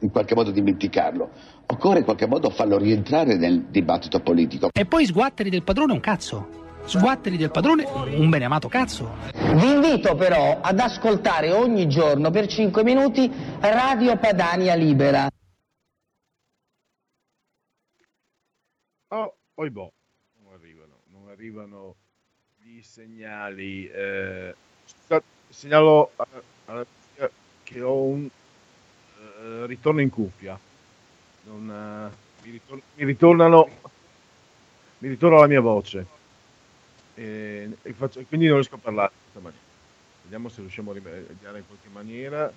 in qualche modo dimenticarlo. Occorre in qualche modo farlo rientrare nel dibattito politico. E poi sguatteri del padrone un cazzo. Sguatteri del padrone un beneamato cazzo. Vi invito però ad ascoltare ogni giorno per 5 minuti Radio Padania Libera. Oh, poi boh, non arrivano, non arrivano gli segnali. Eh, segnalo alla che ho un eh, ritorno in cuffia. Non, uh, mi, ritor- mi, ritornano mi ritorna la mia voce e, e, faccio, quindi non riesco a parlare vediamo se riusciamo a rimediare in qualche maniera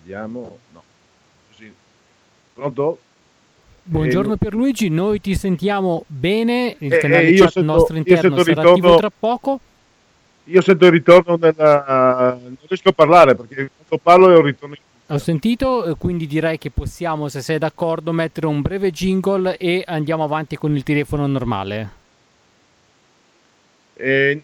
vediamo no così pronto? Buongiorno Pierluigi, noi ti sentiamo bene, il eh, canale eh, chat sento, nostro interno sarà ritorno, attivo tra poco. Io sento il ritorno della... non riesco a parlare perché quando parlo è un ritorno in ho sentito, eh, quindi direi che possiamo, se sei d'accordo, mettere un breve jingle e andiamo avanti con il telefono normale. Eh,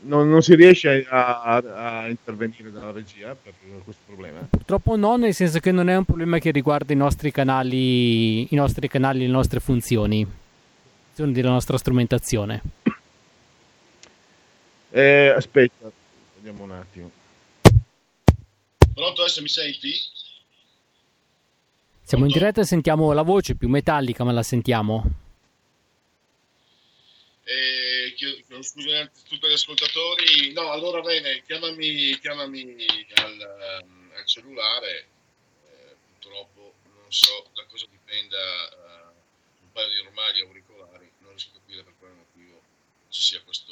non, non, si riesce a, a, a, intervenire dalla regia per questo problema? Purtroppo no, nel senso che non è un problema che riguarda i nostri canali, i nostri canali, le nostre funzioni, della nostra strumentazione. Eh, aspetta, vediamo un attimo. Pronto, adesso mi senti? Siamo Pronto? in diretta e sentiamo la voce più metallica, ma la sentiamo. Eh, chiedo scusa innanzitutto agli ascoltatori. No, allora bene, chiamami, chiamami al, um, al cellulare. Eh, purtroppo non so da cosa dipenda uh, un paio di ormali auricolari, non riesco a capire per quale motivo ci sia questo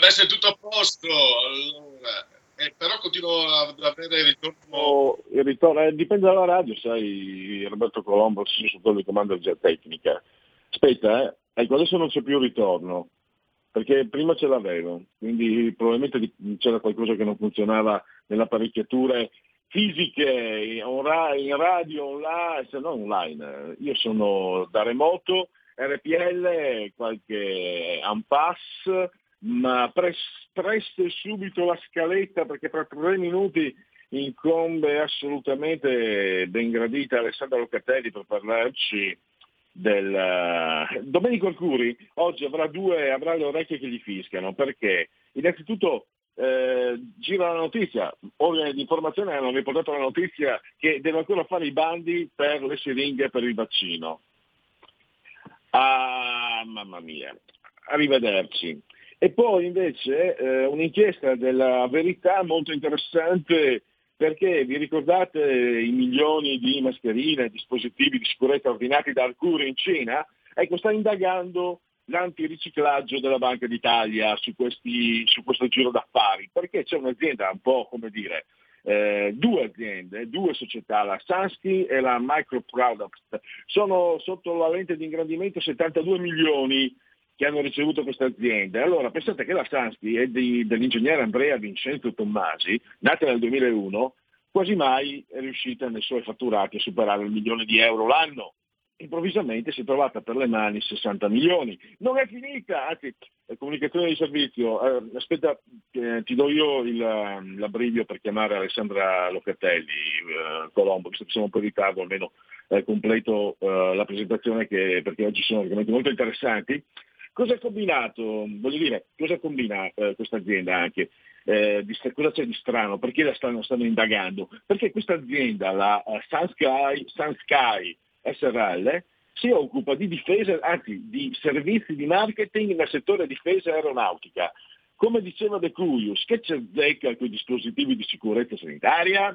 Dovrebbe essere tutto a posto. Allora, eh, però continuo ad avere il ritorno. Oh, il ritorno eh, dipende dalla radio, sai, Roberto Colombo, si sotto il comando della tecnica. Aspetta, eh, ecco, adesso non c'è più ritorno, perché prima ce l'avevo, quindi probabilmente c'era qualcosa che non funzionava nelle apparecchiature fisiche, in radio, online, se non online. Io sono da remoto, RPL, qualche Ampass, ma presto e subito la scaletta perché tra tre minuti incombe assolutamente ben gradita Alessandra Locatelli per parlarci del Domenico Arcuri oggi avrà due avrà le orecchie che gli fischiano perché innanzitutto eh, gira la notizia, ordine di informazione hanno riportato la notizia che deve ancora fare i bandi per le siringhe per il vaccino. Ah, mamma mia, arrivederci. E poi invece eh, un'inchiesta della verità molto interessante perché vi ricordate i milioni di mascherine e dispositivi di sicurezza ordinati da Arcuri in Cina? Ecco, sta indagando l'antiriciclaggio della Banca d'Italia su, questi, su questo giro d'affari, perché c'è un'azienda un po' come dire, eh, due aziende, due società, la Sansky e la Microproducts, sono sotto la lente di ingrandimento 72 milioni che hanno ricevuto queste aziende. Allora pensate che la Sansky è di, dell'ingegnere Andrea Vincenzo Tommasi, nata nel 2001, quasi mai è riuscita nei suoi fatturati a superare il milione di euro l'anno improvvisamente si è trovata per le mani 60 milioni. Non è finita, anzi, la comunicazione di servizio, eh, aspetta, eh, ti do io il, l'abbrivio per chiamare Alessandra Locatelli, eh, Colombo, visto che siamo un po' in ritardo, almeno eh, completo eh, la presentazione che, perché oggi sono argomenti molto interessanti. Cosa ha combinato? Voglio dire, cosa combina eh, questa azienda anche? Eh, di, cosa c'è di strano? Perché la stanno, stanno indagando? Perché questa azienda, la uh, Sunsky, Sunsky SRL si occupa di difesa, anzi di servizi di marketing nel settore difesa aeronautica. Come diceva De Cruius, che c'è zecca con i dispositivi di sicurezza sanitaria?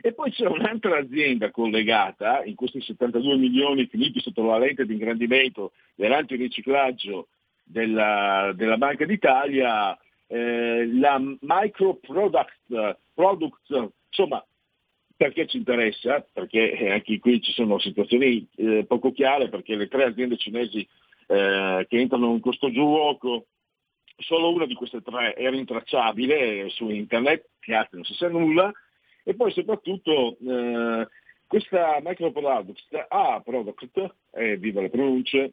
E poi c'è un'altra azienda collegata, in questi 72 milioni finiti sotto la lente di ingrandimento dell'antiriciclaggio della, della Banca d'Italia, eh, la Microproduct, Products, insomma perché ci interessa? Perché anche qui ci sono situazioni eh, poco chiare, perché le tre aziende cinesi eh, che entrano in questo gioco, solo una di queste tre è rintracciabile su internet, che altre non si sa nulla, e poi soprattutto eh, questa Microproduct ha Product, eh, viva le pronunce,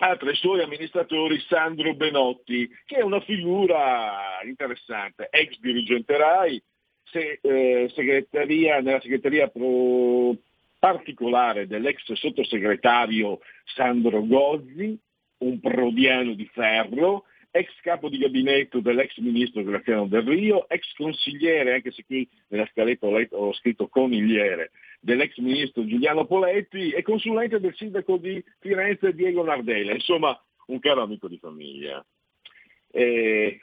ha tra i suoi amministratori Sandro Benotti, che è una figura interessante, ex dirigente RAI, se, eh, segreteria, nella segreteria pro particolare dell'ex sottosegretario Sandro Gozzi, un prodiano di ferro, ex capo di gabinetto dell'ex ministro Graziano Del Rio, ex consigliere, anche se qui nella scaletta ho, letto, ho scritto conigliere, dell'ex ministro Giuliano Poletti e consulente del sindaco di Firenze Diego Nardella, insomma un caro amico di famiglia. Eh,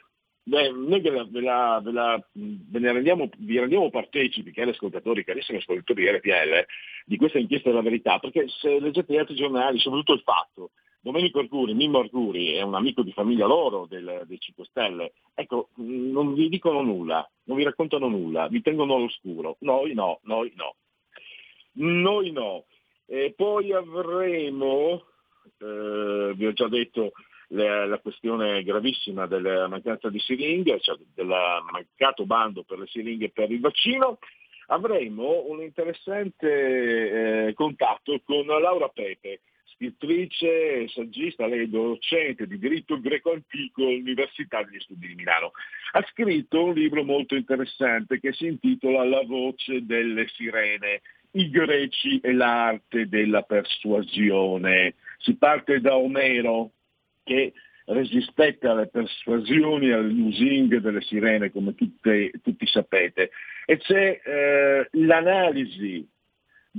Beh, noi ve, la, ve, la, ve, la, ve ne rendiamo, vi rendiamo partecipi, cari ascoltatori, carissimi ascoltatori RPL, di questa inchiesta della verità, perché se leggete gli altri giornali, soprattutto il fatto, Domenico Arcuri, Mimmo Arcuri, è un amico di famiglia loro del, dei 5 Stelle, ecco, non vi dicono nulla, non vi raccontano nulla, vi tengono all'oscuro. Noi no, noi no. Noi no. E poi avremo, eh, vi ho già detto, la, la questione gravissima della mancanza di siringhe, cioè del mancato bando per le siringhe per il vaccino, avremo un interessante eh, contatto con Laura Pepe, scrittrice saggista, lei è docente di diritto greco antico all'Università degli Studi di Milano. Ha scritto un libro molto interessante che si intitola La voce delle sirene, i greci e l'arte della persuasione. Si parte da Omero, che resistette alle persuasioni e al lusing delle sirene, come tutte, tutti sapete. E c'è eh, l'analisi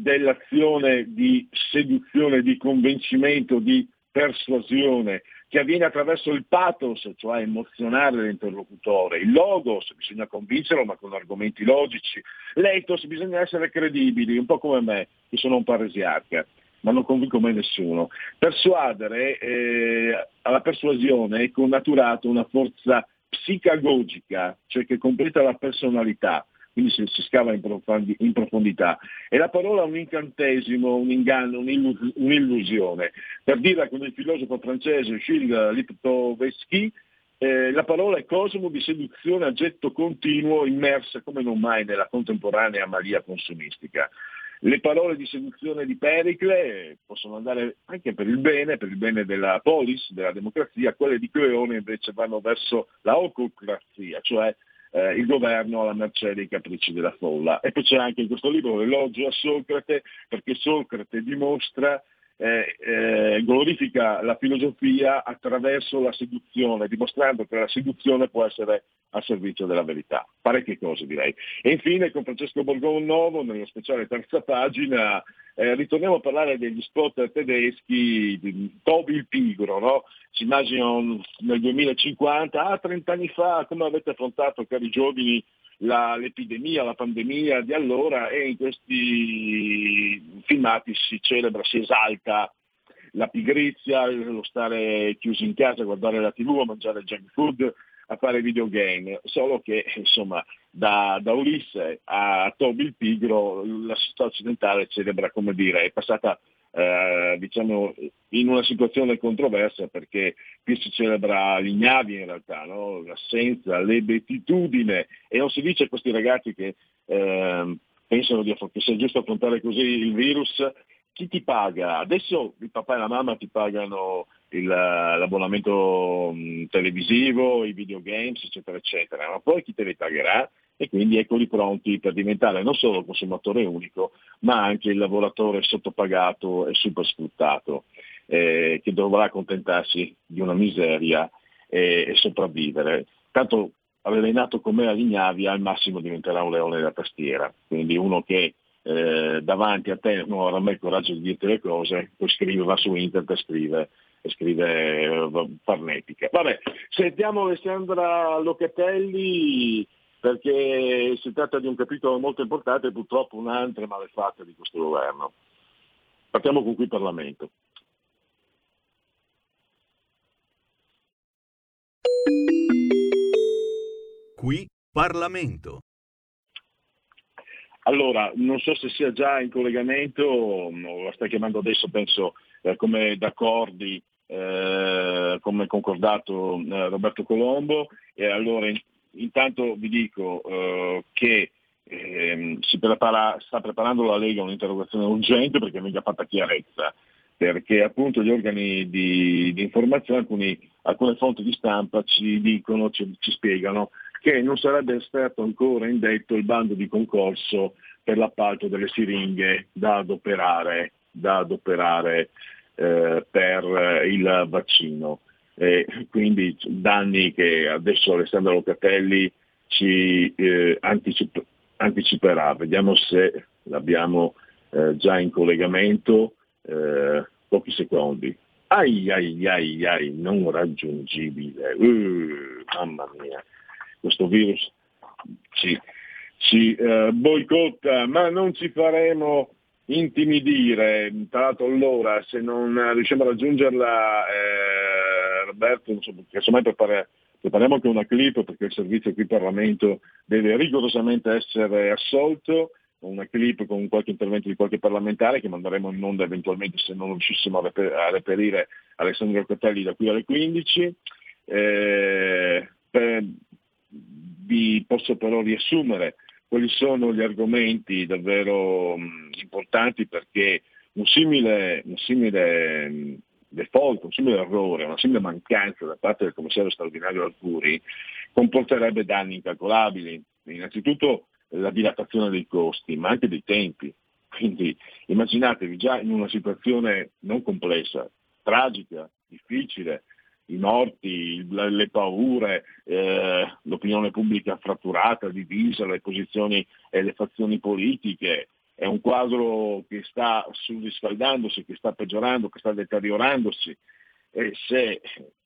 dell'azione di seduzione, di convincimento, di persuasione che avviene attraverso il pathos, cioè emozionare l'interlocutore, il logos, bisogna convincerlo ma con argomenti logici, l'ethos, bisogna essere credibili, un po' come me, che sono un paresiarca ma non convinco mai nessuno. Persuadere, eh, alla persuasione è connaturato una forza psicagogica, cioè che completa la personalità, quindi si, si scava in, profondi, in, profondità. E la parola è un incantesimo, un inganno, un'illus- un'illusione. Per dirla con il filosofo francese Gilles Liptoveschi, eh, la parola è cosmo di seduzione a getto continuo immersa come non mai nella contemporanea malia consumistica. Le parole di seduzione di Pericle possono andare anche per il bene, per il bene della polis, della democrazia, quelle di Cleone invece vanno verso la ococrazia, cioè eh, il governo alla mercé dei capricci della folla. E poi c'è anche in questo libro l'elogio a Socrate, perché Socrate dimostra eh, eh, glorifica la filosofia attraverso la seduzione, dimostrando che la seduzione può essere al servizio della verità. Parecchie cose direi. E infine con Francesco Borgonovo, nello speciale terza pagina, eh, ritorniamo a parlare degli spot tedeschi, di Toby il Pigro, no? si immaginano nel 2050, ah 30 anni fa, come avete affrontato cari giovani la, l'epidemia, la pandemia di allora e in questi filmati si celebra, si esalta la pigrizia, lo stare chiusi in casa, guardare la tv, mangiare junk food, a fare videogame, solo che insomma da, da Ulisse a Toby il Pigro la società occidentale celebra, come dire, è passata eh, diciamo in una situazione controversa perché qui si celebra l'ignavi in realtà, no? l'assenza, l'ebetitudine e non si dice a questi ragazzi che eh, pensano di, che sia giusto affrontare così il virus chi ti paga? Adesso il papà e la mamma ti pagano il, l'abbonamento mh, televisivo, i videogames, eccetera, eccetera, ma poi chi te li pagherà? E quindi eccoli pronti per diventare non solo consumatore unico, ma anche il lavoratore sottopagato e supersfruttato, eh, che dovrà accontentarsi di una miseria e, e sopravvivere. Tanto avvelenato come a Lignavi al massimo diventerà un leone da tastiera, quindi uno che eh, davanti a te non avrà mai il coraggio di dirti le cose, poi scrive, va su internet e scrive, scrive eh, parnetica. Vabbè, sentiamo Alessandra Locatelli perché si tratta di un capitolo molto importante e purtroppo un'altra malefatta di questo governo. Partiamo con qui Parlamento. Qui Parlamento. Allora, non so se sia già in collegamento, la sta chiamando adesso, penso, eh, come d'accordi, eh, come concordato eh, Roberto Colombo. E allora, in, intanto vi dico eh, che ehm, si prepara, sta preparando la Lega un'interrogazione urgente perché venga fatta chiarezza, perché appunto gli organi di, di informazione, alcuni, alcune fonti di stampa ci dicono, ci, ci spiegano che non sarebbe stato ancora indetto il bando di concorso per l'appalto delle siringhe da adoperare, da adoperare eh, per il vaccino. E quindi danni che adesso Alessandro Locatelli ci eh, anticip- anticiperà. Vediamo se l'abbiamo eh, già in collegamento. Eh, pochi secondi. Ai ai ai ai, non raggiungibile. Uh, mamma mia questo virus ci, ci eh, boicotta, ma non ci faremo intimidire. Tra l'altro allora se non riusciamo a raggiungerla, eh, Roberto, insomma, casomai prepare, prepariamo anche una clip perché il servizio qui in Parlamento deve rigorosamente essere assolto, una clip con qualche intervento di qualche parlamentare che manderemo in onda eventualmente se non riuscissimo a, reper- a reperire Alessandro Cotelli da qui alle 15. Eh, per, vi posso però riassumere quali sono gli argomenti davvero mh, importanti perché un simile, un simile mh, default, un simile errore, una simile mancanza da parte del commissario straordinario Alcuri comporterebbe danni incalcolabili. Innanzitutto la dilatazione dei costi, ma anche dei tempi. Quindi immaginatevi già in una situazione non complessa, tragica, difficile, i morti, le paure, eh, l'opinione pubblica fratturata, divisa, le posizioni e le fazioni politiche. È un quadro che sta surriscaldandosi, che sta peggiorando, che sta deteriorandosi e se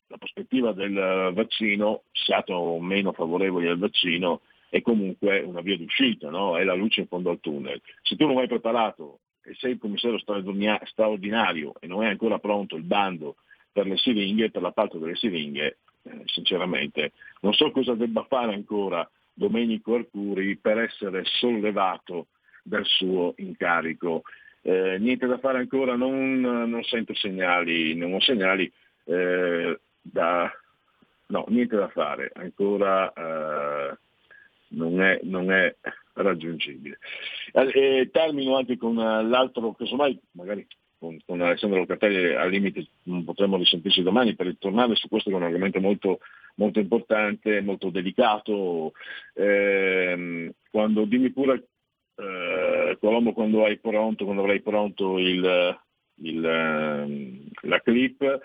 la prospettiva del vaccino, siate o meno favorevoli al vaccino, è comunque una via d'uscita, no? è la luce in fondo al tunnel. Se tu non hai preparato e sei il commissario straordinario e non è ancora pronto il bando per le siringhe, per l'appalto delle siringhe, eh, sinceramente non so cosa debba fare ancora Domenico Arcuri per essere sollevato dal suo incarico. Eh, niente da fare ancora, non, non sento segnali, non ho segnali eh, da... No, niente da fare, ancora eh, non, è, non, è, raggiungibile. Eh, termino anche con l'altro, casomai magari con, con Alessandro Locatelli al limite potremmo risentirci domani per ritornare su questo che è un argomento molto, molto importante, molto delicato. Eh, quando, dimmi pure eh, Colombo quando hai pronto, quando avrai pronto il, il, ehm, la clip,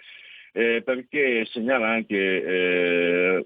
eh, perché segnala anche eh,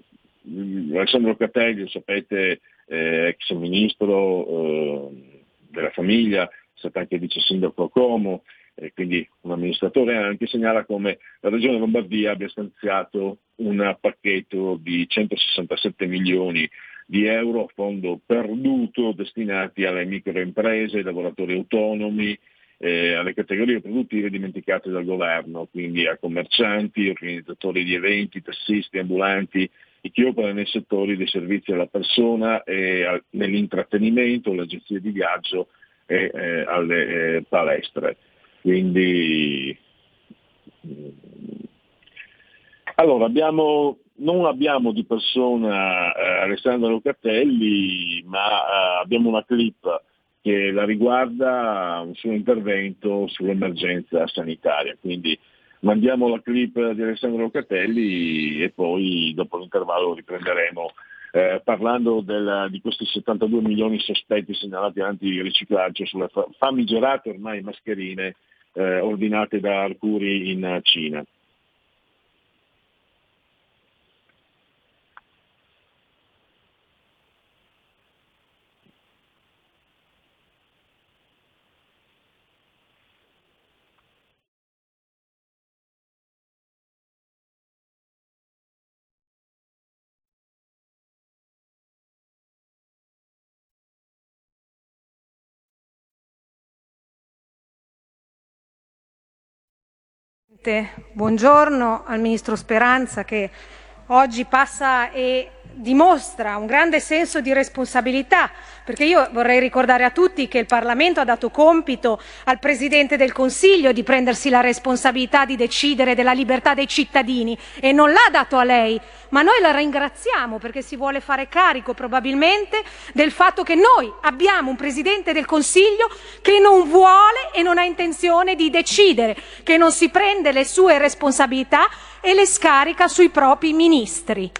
Alessandro Locatelli, sapete, eh, ex ministro eh, della famiglia, stato anche vice sindaco a Como, e quindi un amministratore anche, segnala come la Regione Lombardia abbia stanziato un pacchetto di 167 milioni di euro a fondo perduto destinati alle microimprese, ai lavoratori autonomi, eh, alle categorie produttive dimenticate dal governo, quindi a commercianti, organizzatori di eventi, tassisti, ambulanti, e chi opera nei settori dei servizi alla persona, e nell'intrattenimento, le agenzie di viaggio e eh, alle eh, palestre. Quindi allora, abbiamo, non abbiamo di persona eh, Alessandro Locatelli, ma eh, abbiamo una clip che la riguarda un suo intervento sull'emergenza sanitaria. Quindi mandiamo la clip di Alessandro Locatelli e poi dopo l'intervallo riprenderemo eh, parlando del, di questi 72 milioni sospetti segnalati anti-riciclaggio sulle famigerate ormai mascherine eh, ordinate da Arcuri in Cina. Buongiorno al Ministro Speranza che oggi passa e dimostra un grande senso di responsabilità, perché io vorrei ricordare a tutti che il Parlamento ha dato compito al Presidente del Consiglio di prendersi la responsabilità di decidere della libertà dei cittadini e non l'ha dato a lei, ma noi la ringraziamo perché si vuole fare carico probabilmente del fatto che noi abbiamo un Presidente del Consiglio che non vuole e non ha intenzione di decidere, che non si prende le sue responsabilità e le scarica sui propri ministri.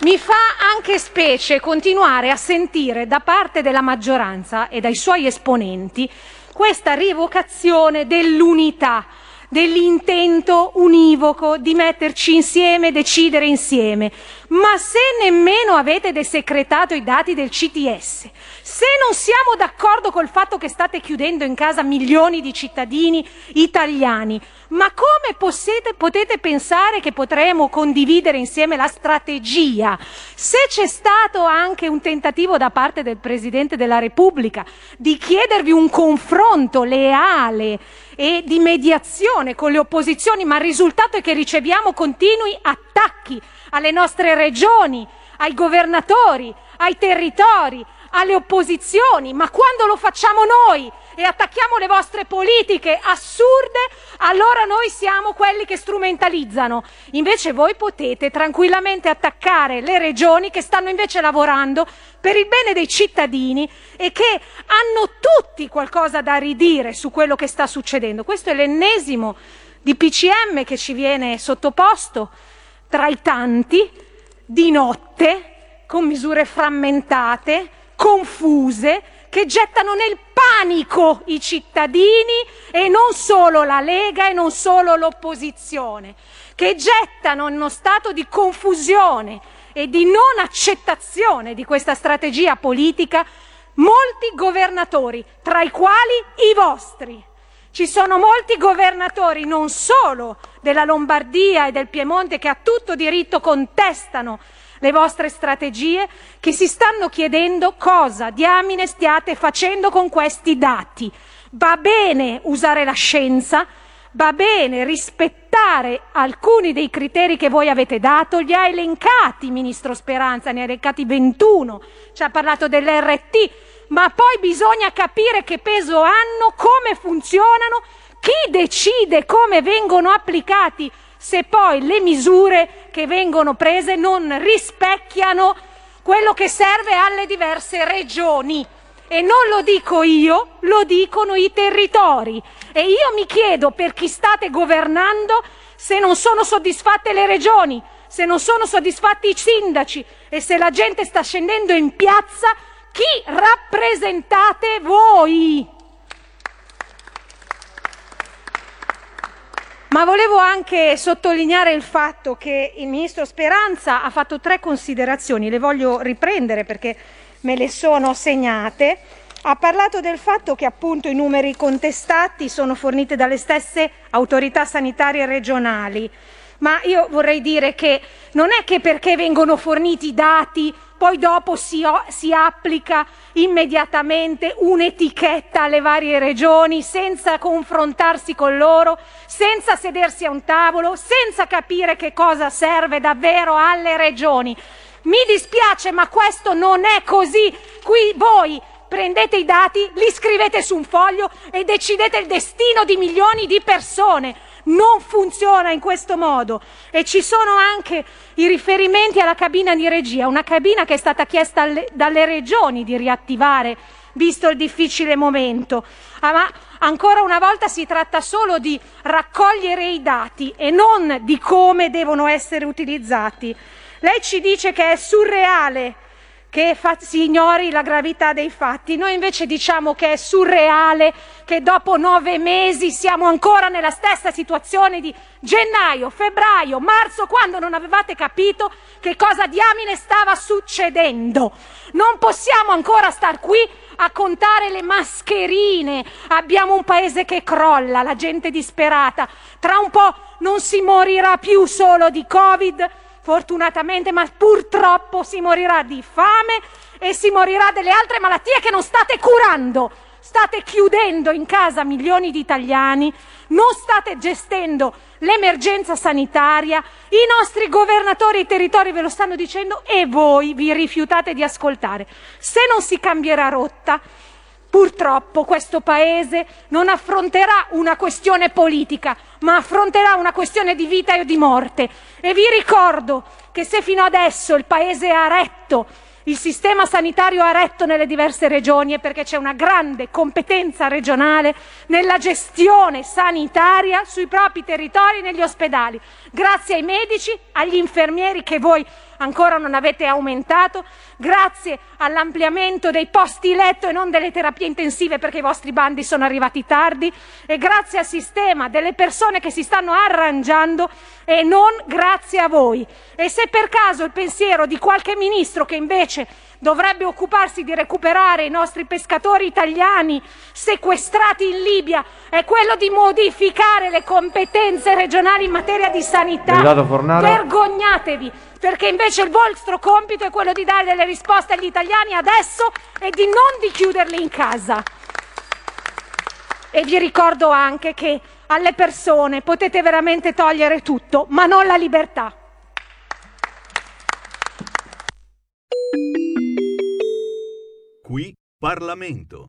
Mi fa anche specie continuare a sentire da parte della maggioranza e dai suoi esponenti questa rivocazione dell'unità, dell'intento univoco di metterci insieme, decidere insieme. Ma se nemmeno avete desecretato i dati del CTS, se non siamo d'accordo col fatto che state chiudendo in casa milioni di cittadini italiani, ma come possiete, potete pensare che potremo condividere insieme la strategia? Se c'è stato anche un tentativo da parte del Presidente della Repubblica di chiedervi un confronto leale e di mediazione con le opposizioni, ma il risultato è che riceviamo continui attacchi alle nostre regioni, ai governatori, ai territori, alle opposizioni, ma quando lo facciamo noi e attacchiamo le vostre politiche assurde, allora noi siamo quelli che strumentalizzano. Invece voi potete tranquillamente attaccare le regioni che stanno invece lavorando per il bene dei cittadini e che hanno tutti qualcosa da ridire su quello che sta succedendo. Questo è l'ennesimo di PCM che ci viene sottoposto tra i tanti di notte con misure frammentate confuse che gettano nel panico i cittadini e non solo la Lega e non solo l'opposizione, che gettano in uno stato di confusione e di non accettazione di questa strategia politica molti governatori, tra i quali i vostri. Ci sono molti governatori, non solo della Lombardia e del Piemonte, che a tutto diritto contestano le vostre strategie, che si stanno chiedendo cosa diamine stiate facendo con questi dati. Va bene usare la scienza, va bene rispettare alcuni dei criteri che voi avete dato, li ha elencati Ministro Speranza, ne ha elencati 21, ci ha parlato dell'RT, ma poi bisogna capire che peso hanno, come funzionano, chi decide come vengono applicati se poi le misure che vengono prese non rispecchiano quello che serve alle diverse regioni. E non lo dico io, lo dicono i territori. E io mi chiedo per chi state governando se non sono soddisfatte le regioni, se non sono soddisfatti i sindaci e se la gente sta scendendo in piazza, chi rappresentate voi? Ma volevo anche sottolineare il fatto che il ministro Speranza ha fatto tre considerazioni, le voglio riprendere perché me le sono segnate. Ha parlato del fatto che appunto i numeri contestati sono forniti dalle stesse autorità sanitarie regionali, ma io vorrei dire che non è che perché vengono forniti dati poi dopo si, si, applica immediatamente un'etichetta alle varie regioni senza confrontarsi con loro, senza sedersi a un tavolo, senza capire che cosa serve davvero alle regioni. Mi dispiace, ma questo non è così. Qui voi prendete i dati, li scrivete su un foglio e decidete il destino di milioni di persone. Non funziona in questo modo. E ci sono anche i riferimenti alla cabina di regia, una cabina che è stata chiesta alle, dalle regioni di riattivare, visto il difficile momento. Ah, ma ancora una volta si tratta solo di raccogliere i dati e non di come devono essere utilizzati. Lei ci dice che è surreale che si ignori la gravità dei fatti. Noi invece diciamo che è surreale che dopo nove mesi siamo ancora nella stessa situazione di gennaio, febbraio, marzo, quando non avevate capito che cosa diamine stava succedendo. Non possiamo ancora star qui a contare le mascherine. Abbiamo un paese che crolla, la gente disperata. Tra un po' non si morirà più solo di Covid, fortunatamente, ma purtroppo si morirà di fame e si morirà delle altre malattie che non state curando. State chiudendo in casa milioni di italiani, non state gestendo l'emergenza sanitaria, i nostri governatori e i territori ve lo stanno dicendo e voi vi rifiutate di ascoltare. Se non si cambierà rotta, Purtroppo questo Paese non affronterà una questione politica, ma affronterà una questione di vita e di morte. E vi ricordo che se fino adesso il Paese ha retto il sistema sanitario ha retto nelle diverse regioni è perché c'è una grande competenza regionale nella gestione sanitaria sui propri territori e negli ospedali, grazie ai medici, agli infermieri che voi ancora non avete aumentato, grazie all'ampliamento dei posti letto e non delle terapie intensive perché i vostri bandi sono arrivati tardi e grazie al sistema delle persone che si stanno arrangiando e non grazie a voi. E se per caso il pensiero di qualche ministro che invece dovrebbe occuparsi di recuperare i nostri pescatori italiani sequestrati in Libia è quello di modificare le competenze regionali in materia di sanità. Vergognatevi, perché invece il vostro compito è quello di dare delle risposte agli italiani adesso e di non di chiuderli in casa. E vi ricordo anche che alle persone potete veramente togliere tutto, ma non la libertà. Qui Parlamento.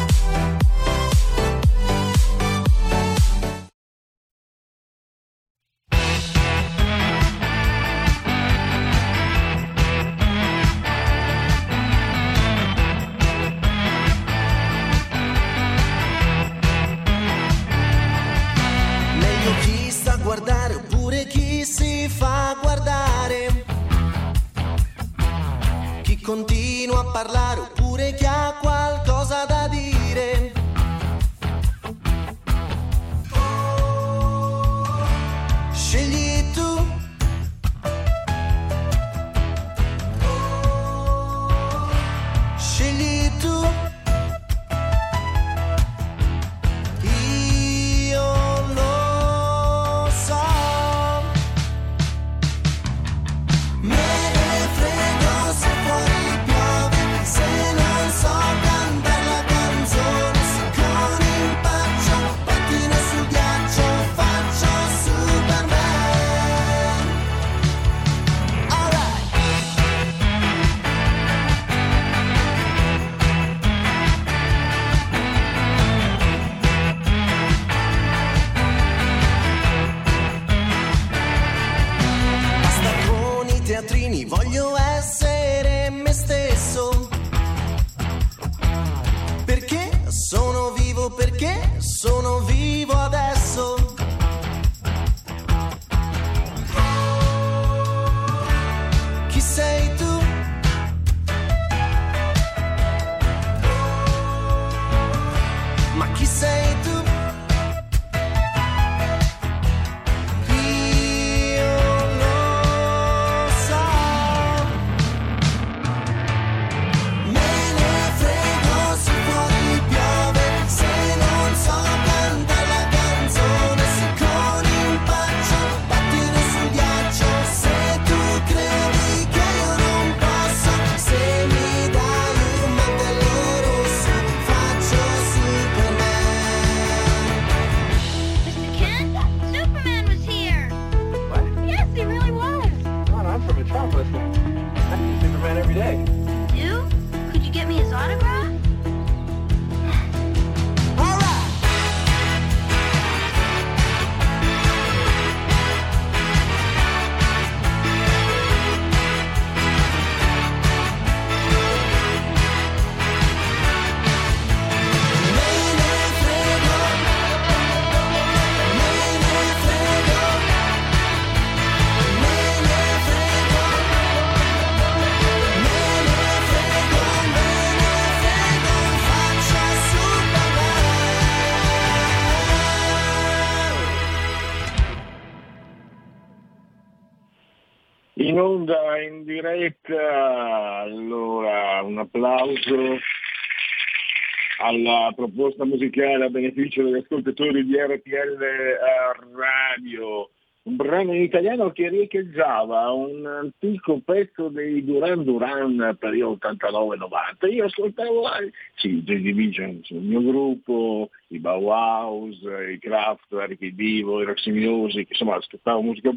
Proposta musicale a beneficio degli ascoltatori di RPL Radio, un brano in italiano che riecheggiava un antico pezzo dei Duran Duran periodo 89-90. Io ascoltavo eh, sì, J Division, il mio gruppo, i Bauhaus, i Kraftwerk, i Divo, i Roxy Music, insomma ascoltavo musica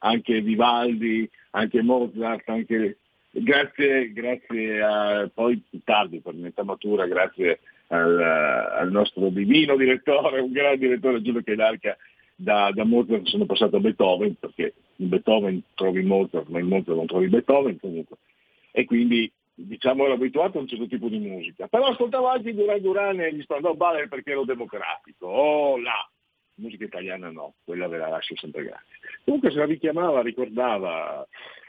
anche Vivaldi, anche Mozart, anche grazie, grazie a poi più tardi per un'età matura, grazie al, al nostro divino direttore, un grande direttore Giulio Chedalca, da, da Mozart sono passato a Beethoven, perché in Beethoven trovi Mozart, ma in Mozart non trovi Beethoven comunque. E quindi diciamo ero abituato a un certo tipo di musica. Però ascoltavo anche Duran Duran e gli Spandau Ballet perché ero democratico. Oh là! Musica italiana no, quella ve la lascio sempre gratis. Comunque se la richiamava, ricordava.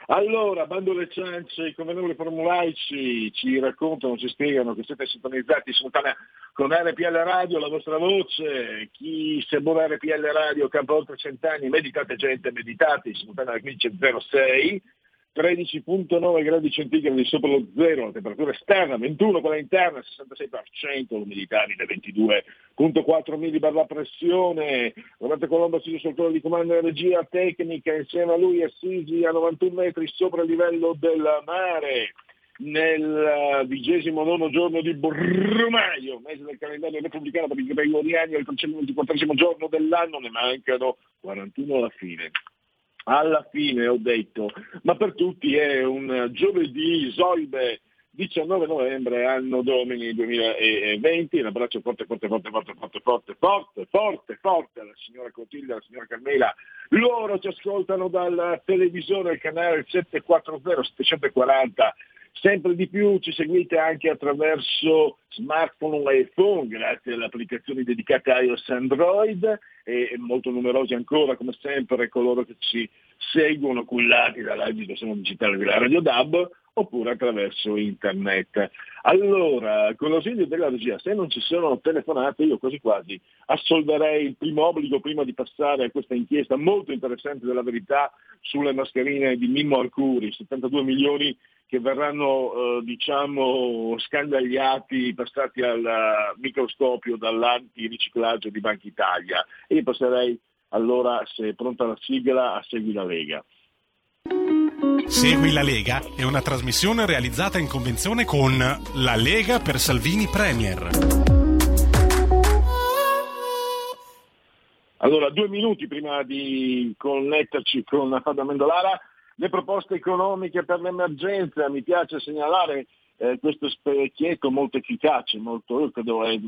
Allora, bando le ciance, i convenevoli formulaici ci raccontano, ci spiegano che siete sintonizzati simultanea con RPL Radio, la vostra voce. Chi se vuole RPL Radio campa oltre cent'anni, meditate gente, meditate, simultanea alla 1506. 13.9 gradi centigradi sopra lo zero, la temperatura esterna 21, quella interna 66%, l'umidità di 22.4 millibar la pressione, Roberto Colombo studio sul di comando e regia tecnica, insieme a lui assisi a 91 metri sopra il livello del mare nel vigesimo nono giorno di Brumaio, mese del calendario repubblicano per i gregoriani, il 324 giorno dell'anno, ne mancano 41 alla fine alla fine ho detto, ma per tutti è un giovedì Zoibe 19 novembre, anno domini 2020, un abbraccio forte, forte, forte, forte, forte, forte, forte, forte, forte alla signora Cotilda, alla signora Carmela. Loro ci ascoltano dalla televisione, il canale 740, 740 Sempre di più ci seguite anche attraverso smartphone e iPhone grazie alle applicazioni dedicate a iOS e Android e molto numerosi ancora come sempre coloro che ci seguono cullati dall'agitazione digitale della Radio DAB oppure attraverso internet. Allora, con l'ausilio della regia, se non ci sono telefonate, io quasi quasi assolverei il primo obbligo prima di passare a questa inchiesta molto interessante della verità sulle mascherine di Mimmo Arcuri, 72 milioni che verranno eh, diciamo scandagliati, passati al microscopio dall'antiriciclaggio di Banca Italia. E io passerei allora, se è pronta la sigla, a Segui la Lega. Segui la Lega è una trasmissione realizzata in convenzione con La Lega per Salvini Premier. Allora, due minuti prima di connetterci con Fabio Mendolara, le proposte economiche per l'emergenza, mi piace segnalare eh, questo specchietto molto efficace, molto credo è,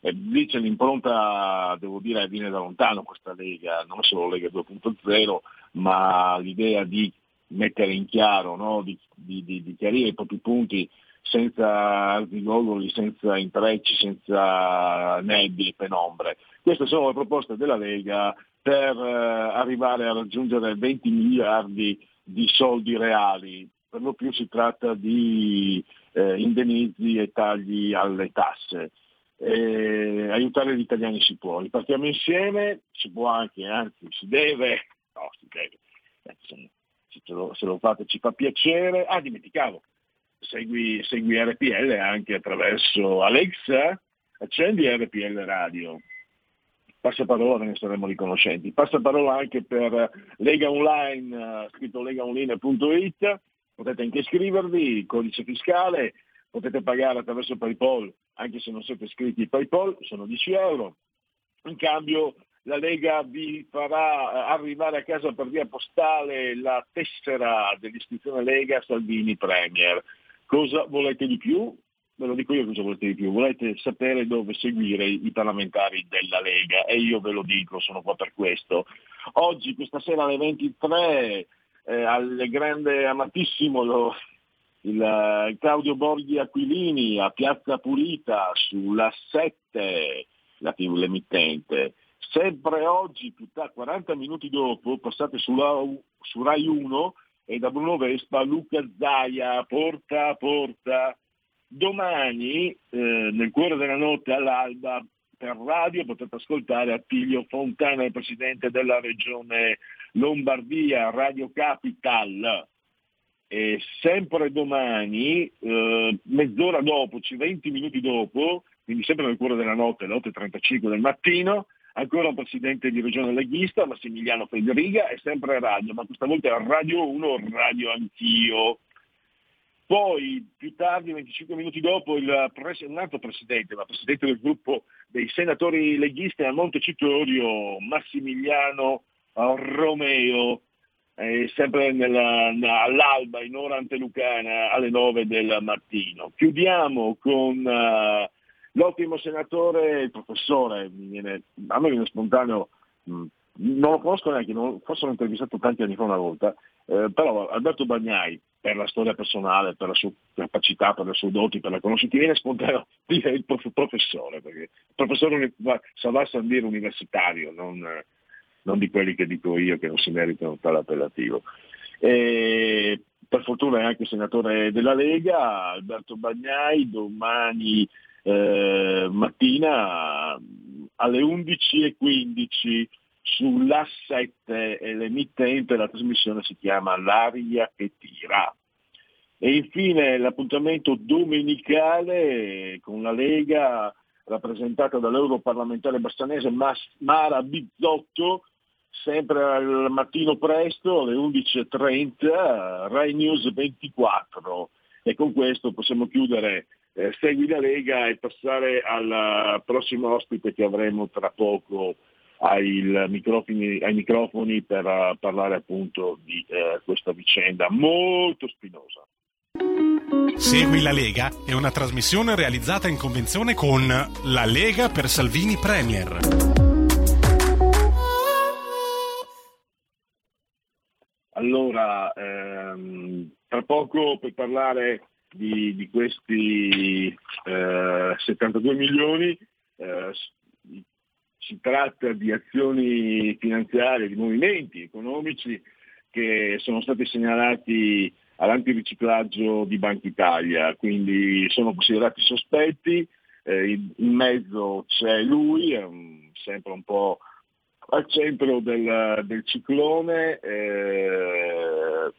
è, dice l'impronta, devo dire, viene da lontano questa Lega, non solo Lega 2.0, ma l'idea di mettere in chiaro, no? di, di, di, di chiarire i propri punti senza arzigogoli, senza intrecci, senza nebbie e penombre. Queste sono le proposte della Lega per eh, arrivare a raggiungere 20 miliardi di soldi reali. Per lo più si tratta di eh, indennizi e tagli alle tasse. Eh, aiutare gli italiani si può, ripartiamo insieme, si può anche, anzi si deve, no si deve, Eh, se lo, se lo fate ci fa piacere. Ah, dimenticavo, segui, segui RPL anche attraverso Alexa, accendi RPL Radio. Passaparola ve ne saremo riconoscenti. Passaparola anche per Lega Online, eh, scritto legaonline.it, potete anche iscrivervi, codice fiscale, potete pagare attraverso PayPal, anche se non siete iscritti PayPal, sono 10 euro. In cambio la Lega vi farà eh, arrivare a casa per via postale la tessera dell'iscrizione Lega Salvini Premier. Cosa volete di più? Ve lo dico io cosa volete di più. Volete sapere dove seguire i parlamentari della Lega e io ve lo dico, sono qua per questo. Oggi, questa sera alle 23, eh, al grande amatissimo lo- il, eh, Claudio Borghi Aquilini a Piazza Pulita sulla 7, la TV l'emittente. Sempre oggi, tardi, 40 minuti dopo, passate sulla, su Rai 1 e da Bruno Vespa Luca Zaia, porta a porta. Domani, eh, nel cuore della notte all'alba, per radio potete ascoltare Attilio Fontana, il presidente della regione Lombardia, Radio Capital. E sempre domani, eh, mezz'ora dopo, cioè 20 minuti dopo, quindi sempre nel cuore della notte, alle 8.35 del mattino, ancora un presidente di regione leghista, Massimiliano Federiga, e sempre radio, ma questa volta è Radio 1, Radio Anch'io. Poi più tardi, 25 minuti dopo, pres- un altro presidente, ma presidente del gruppo dei senatori leghisti a Montecitorio, Massimiliano Romeo, eh, sempre nella- all'alba in ora antelucana alle 9 del mattino. Chiudiamo con eh, l'ottimo senatore, il professore, viene- a me viene spontaneo, mh, non lo conosco neanche, non- forse l'ho intervistato tanti anni fa una volta, eh, però Alberto Bagnai, per la storia personale, per la sua capacità, per le sue doti, per la conoscenza, ti viene spontaneo dire il prof- professore, perché il professore va- Salvà Sandir universitario, non, non di quelli che dico io che non si meritano tale appellativo. E per fortuna è anche senatore della Lega, Alberto Bagnai, domani eh, mattina alle 11.15 sulla 7 e l'emittente, la trasmissione si chiama L'aria che tira. E infine l'appuntamento domenicale con la Lega rappresentata dall'europarlamentare bassanese Mas- Mara Bizzotto, sempre al mattino presto alle 11.30, Rai News 24. E con questo possiamo chiudere eh, Segui la Lega e passare al prossimo ospite che avremo tra poco ai microfoni, ai microfoni per eh, parlare appunto di eh, questa vicenda molto spinosa. Segui la Lega è una trasmissione realizzata in convenzione con La Lega per Salvini Premier. Allora, ehm, tra poco per parlare di, di questi eh, 72 milioni, eh, si tratta di azioni finanziarie, di movimenti economici che sono stati segnalati all'antiriciclaggio di Banca Italia, quindi sono considerati sospetti, eh, in mezzo c'è lui, sempre un po' al centro del, del ciclone, eh,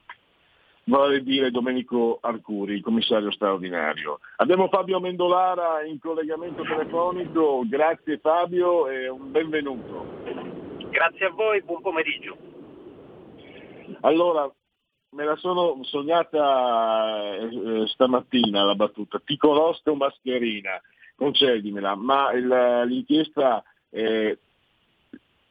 vorrei dire Domenico Arcuri, commissario straordinario. Abbiamo Fabio Mendolara in collegamento telefonico, grazie Fabio e un benvenuto. Grazie a voi, buon pomeriggio. Allora, me la sono sognata eh, stamattina la battuta, ti conosco mascherina, concedimela, ma il- l'inchiesta, eh,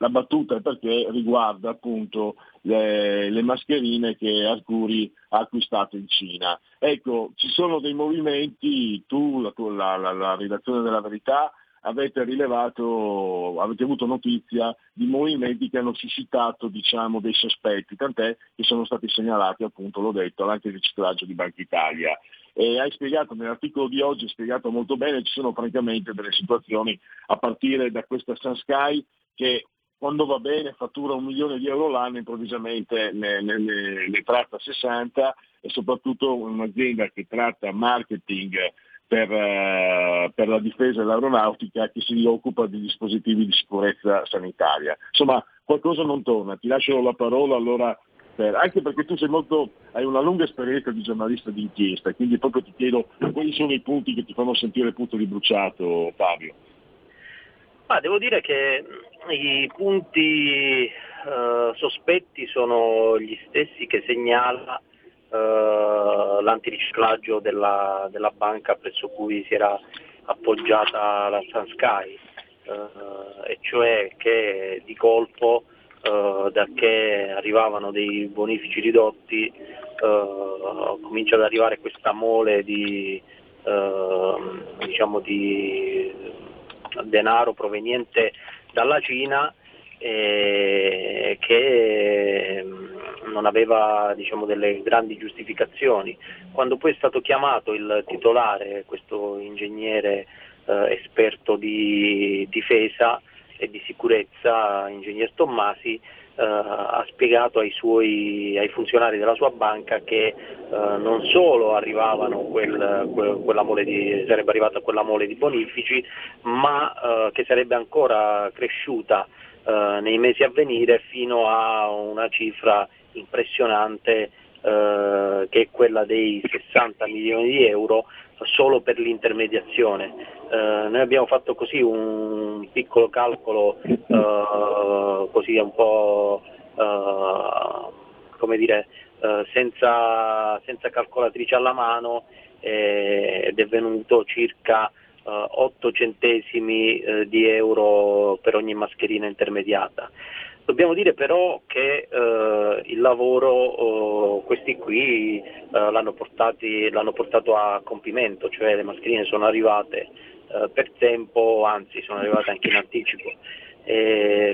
la battuta è perché riguarda appunto le, le mascherine che Arcuri ha acquistato in Cina. Ecco, ci sono dei movimenti, tu, la, la- la- la redazione della verità, avete rilevato, avete avuto notizia di movimenti che hanno suscitato diciamo, dei sospetti, tant'è che sono stati segnalati, appunto, l'ho detto, anche il riciclaggio di Banca Italia. E hai spiegato nell'articolo di oggi, hai spiegato molto bene, ci sono francamente delle situazioni a partire da questa Sunsky che quando va bene fattura un milione di euro l'anno, improvvisamente ne, ne- ne- ne tratta 60 e soprattutto un'azienda che tratta marketing per, eh, per la difesa dell'aeronautica che si occupa di dispositivi di sicurezza sanitaria. Insomma, qualcosa non torna. Ti lascio la parola allora, per- anche perché tu molto, hai una lunga esperienza di giornalista di inchiesta, quindi proprio ti chiedo quali sono i punti che ti fanno sentire punto di bruciato, Fabio. Ma devo dire che i punti eh, sospetti sono gli stessi che segnala eh, l'antiriciclaggio della, della banca presso cui si era appoggiata la Sunsky, eh, e cioè che di colpo eh, da che arrivavano dei bonifici ridotti eh, comincia ad arrivare questa mole di, eh, diciamo di denaro proveniente dalla Cina eh, che mm, non aveva diciamo, delle grandi giustificazioni. Quando poi è stato chiamato il titolare, questo ingegnere eh, esperto di difesa e di sicurezza, ingegner Tommasi, eh, ha spiegato ai, suoi, ai funzionari della sua banca che eh, non solo quel- que- quella mole di, sarebbe arrivata quella mole di bonifici, ma eh, che sarebbe ancora cresciuta eh, nei mesi a venire fino a una cifra impressionante eh, che è quella dei 60 milioni di euro solo per l'intermediazione. Eh, noi abbiamo fatto così un piccolo calcolo eh, così un po' eh, come dire eh, senza, senza calcolatrice alla mano eh, ed è venuto circa 8 centesimi eh, di euro per ogni mascherina intermediata. Dobbiamo dire però che eh, il lavoro, oh, questi qui eh, l'hanno, portati- l'hanno portato a compimento, cioè le mascherine sono arrivate eh, per tempo, anzi sono arrivate anche in anticipo.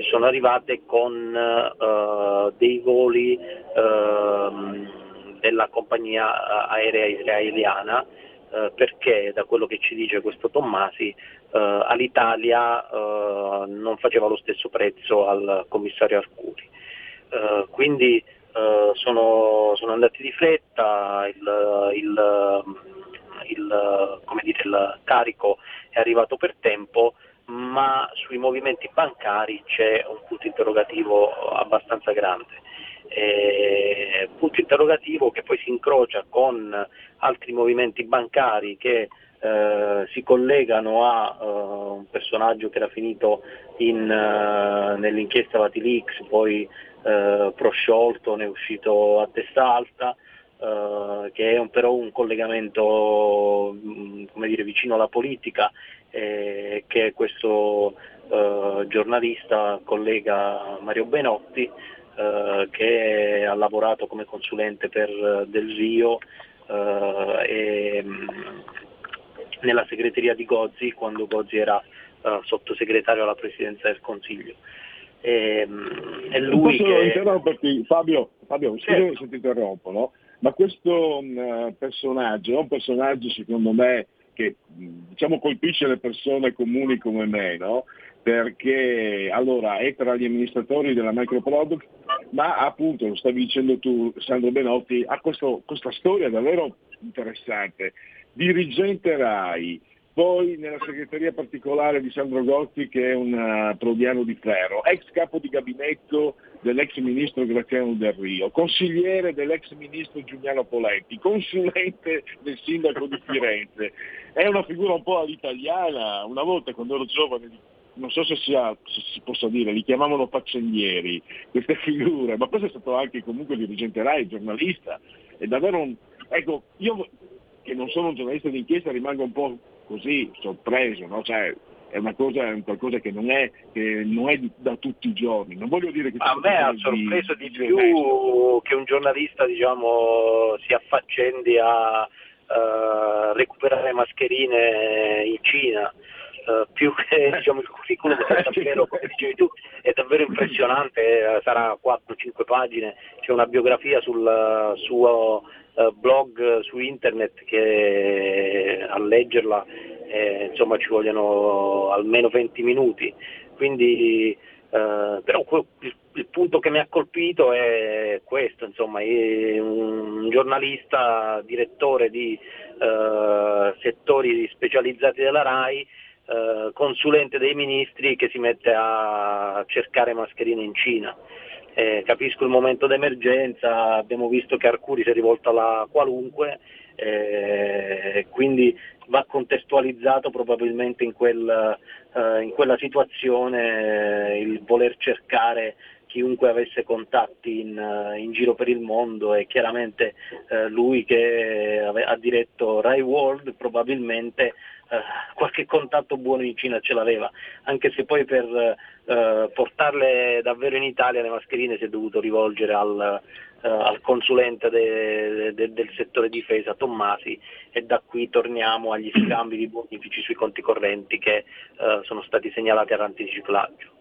Sono arrivate con eh, dei voli ehm, della compagnia aerea israeliana eh, perché da quello che ci dice questo Tommasi eh, all'Italia eh, non faceva lo stesso prezzo al commissario Arcuri. Eh, quindi eh, sono, sono andati di fretta, il, il- il- dire, il carico è arrivato per tempo, ma sui movimenti bancari c'è un punto interrogativo abbastanza grande. Punto interrogativo che poi si incrocia con altri movimenti bancari che eh, si collegano a eh, un personaggio che era finito in, eh, nell'inchiesta Vatilix, poi eh, prosciolto, ne è uscito a testa alta, che è un- però un collegamento mh, come dire, vicino alla politica, eh, che questo giornalista, collega Mario Benotti, che ha lavorato come consulente per Del Rio e, mh, nella segreteria di Gozzi quando Gozzi era eh, sottosegretario alla presidenza del Consiglio. E, mh, è lui Posso che... interromperti, Fabio? Fabio, Certo. se ti interrompo, no? Ma questo mh, personaggio è un personaggio secondo me che mh, diciamo colpisce le persone comuni come me, no? Perché allora è tra gli amministratori della Microproduct, ma appunto, lo stavi dicendo tu, Sandro Benotti, ha questo- questa storia davvero interessante. Dirigente RAI, poi nella segreteria particolare di Sandro Gotti che è un eh, prodiano di ferro, ex capo di gabinetto dell'ex ministro Graziano Del Rio, consigliere dell'ex ministro Giuliano Poletti, consulente del sindaco di Firenze. È una figura un po' all'italiana, una volta quando ero giovane, non so se, sia, se si possa dire, li chiamavano faccendieri, queste figure, ma questo è stato anche comunque dirigente RAI, giornalista, è davvero un... Ecco, io che non sono un giornalista d'inchiesta rimango un po' così sorpreso, no? Cioè, è una cosa, qualcosa che non è, che non è di- da tutti i giorni. Non voglio dire che A me ha sorpreso di di più che un giornalista diciamo, si affaccendi a eh, recuperare mascherine in Cina. Eh, più che diciamo, il curriculum è davvero, come dicevi tu, è davvero impressionante, eh, sarà 4-5 pagine, c'è una biografia sul eh, suo blog su internet che a leggerla eh, insomma ci vogliono almeno 20 minuti, quindi eh, però il, il punto che mi ha colpito è questo, insomma, è un giornalista, direttore di eh, settori specializzati della RAI, eh, consulente dei ministri che si mette a cercare mascherine in Cina. Eh, capisco il momento d'emergenza, abbiamo visto che Arcuri si è rivolto alla qualunque, eh, quindi va contestualizzato probabilmente in, quel, eh, in quella situazione eh, il voler cercare chiunque avesse contatti in, eh, in giro per il mondo e chiaramente eh, lui che ha diretto Rai World probabilmente eh, qualche contatto buono in Cina ce l'aveva, anche se poi per eh, portarle davvero in Italia le mascherine si è dovuto rivolgere al, eh, al consulente de- de- del settore difesa Tommasi e da qui torniamo agli scambi di bonifici sui conti correnti che eh, sono stati segnalati all'antiriciclaggio.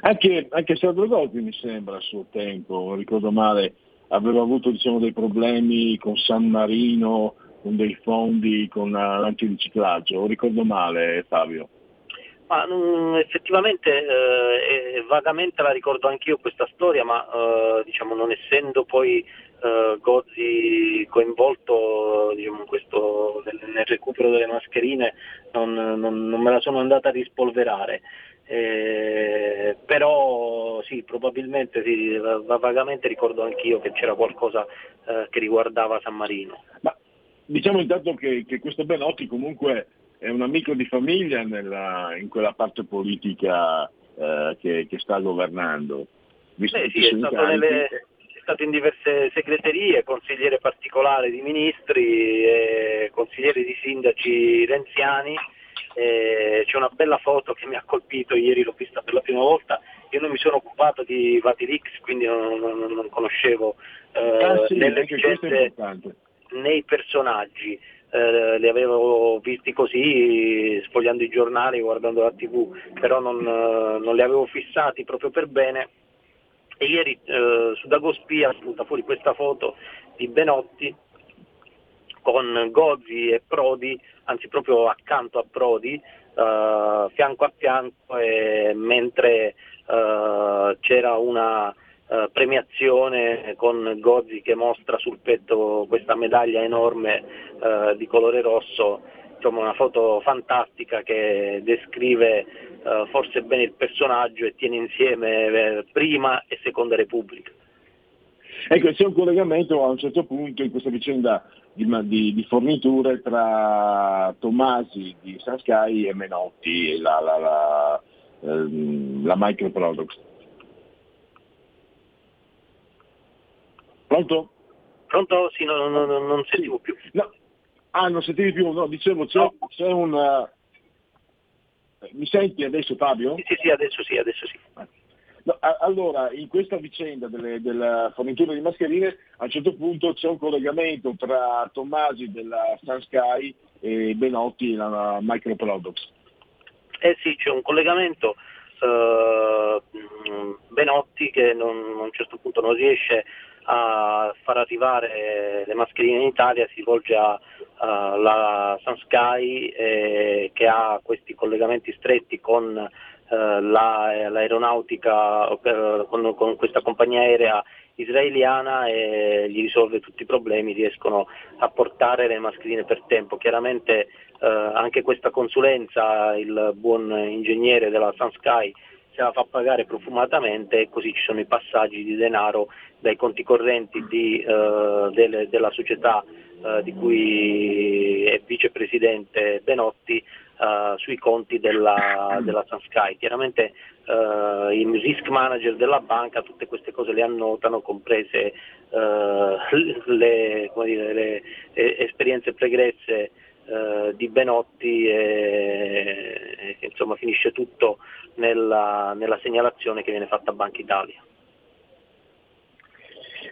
Anche, anche Sandro Gotti mi sembra a suo tempo, ricordo male, aveva avuto diciamo, dei problemi con San Marino, con dei fondi, con eh, l'antiriciclaggio, o ricordo male Fabio? Ma mm, effettivamente eh, eh, vagamente la ricordo anch'io questa storia, ma eh, diciamo, non essendo poi eh, Gozzi coinvolto diciamo, questo, nel, nel recupero delle mascherine, non, non- non me la sono andata a rispolverare. Eh, però sì, probabilmente sì, va- vagamente ricordo anch'io che c'era qualcosa eh, che riguardava San Marino. Diciamo intanto che, che questo Benotti comunque è un amico di famiglia nella- in quella parte politica eh, che, che sta governando. Visto Beh, sì, è stato, nelle- è stato in diverse segreterie, consigliere particolare di ministri, e consigliere di sindaci renziani. Eh, c'è una bella foto che mi ha colpito, ieri l'ho vista per la prima volta, io non mi sono occupato di Vatilix, quindi non, non- non conoscevo eh, Ah, sì, le anche questo è vicende importante. né i personaggi. Eh, li avevo visti così sfogliando i giornali, guardando la tv, però non, eh, non li avevo fissati proprio per bene. E ieri eh, su Dagospia spunta fuori questa foto di Benotti con Gozzi e Prodi, anzi proprio accanto a Prodi, eh, fianco a fianco, mentre eh, c'era una eh, premiazione con Gozzi che mostra sul petto questa medaglia enorme eh, di colore rosso, insomma una foto fantastica che descrive eh, forse bene il personaggio e tiene insieme eh, prima e seconda Repubblica. Ecco, c'è un collegamento a un certo punto in questa vicenda di, di- di forniture tra Tommasi di Sansky e Menotti, la, la, la, ehm, la Microproducts. Pronto? Pronto? Sì, no, no, no, non sentivo più. No. Ah, non sentivi più? No, dicevo, c'è, c'è un... eh, Mi senti adesso Fabio? Sì, sì, adesso sì, adesso sì. No, a- allora, in questa vicenda delle- della fornitura di mascherine, a un certo punto c'è un collegamento tra Tommasi della Sansky e Benotti della Microproducts. Eh sì, c'è un collegamento. mh, Benotti che non- a un certo punto non riesce a far arrivare le mascherine in Italia, si rivolge alla Sansky eh, che ha questi collegamenti stretti con eh, la- l'aeronautica, eh, con, con questa compagnia aerea israeliana e gli risolve tutti i problemi, riescono a portare le mascherine per tempo. Chiaramente eh, anche questa consulenza il buon ingegnere della Sunsky se la fa pagare profumatamente e così ci sono i passaggi di denaro dai conti correnti di, eh, delle- della società eh, di cui è vicepresidente Benotti eh, sui conti della, della Sunsky. Chiaramente eh, il risk manager della banca tutte queste cose le annotano, comprese eh, le, dire, le, eh, esperienze pregresse eh, di Benotti e, e insomma finisce tutto nella, nella segnalazione che viene fatta a Banca Italia.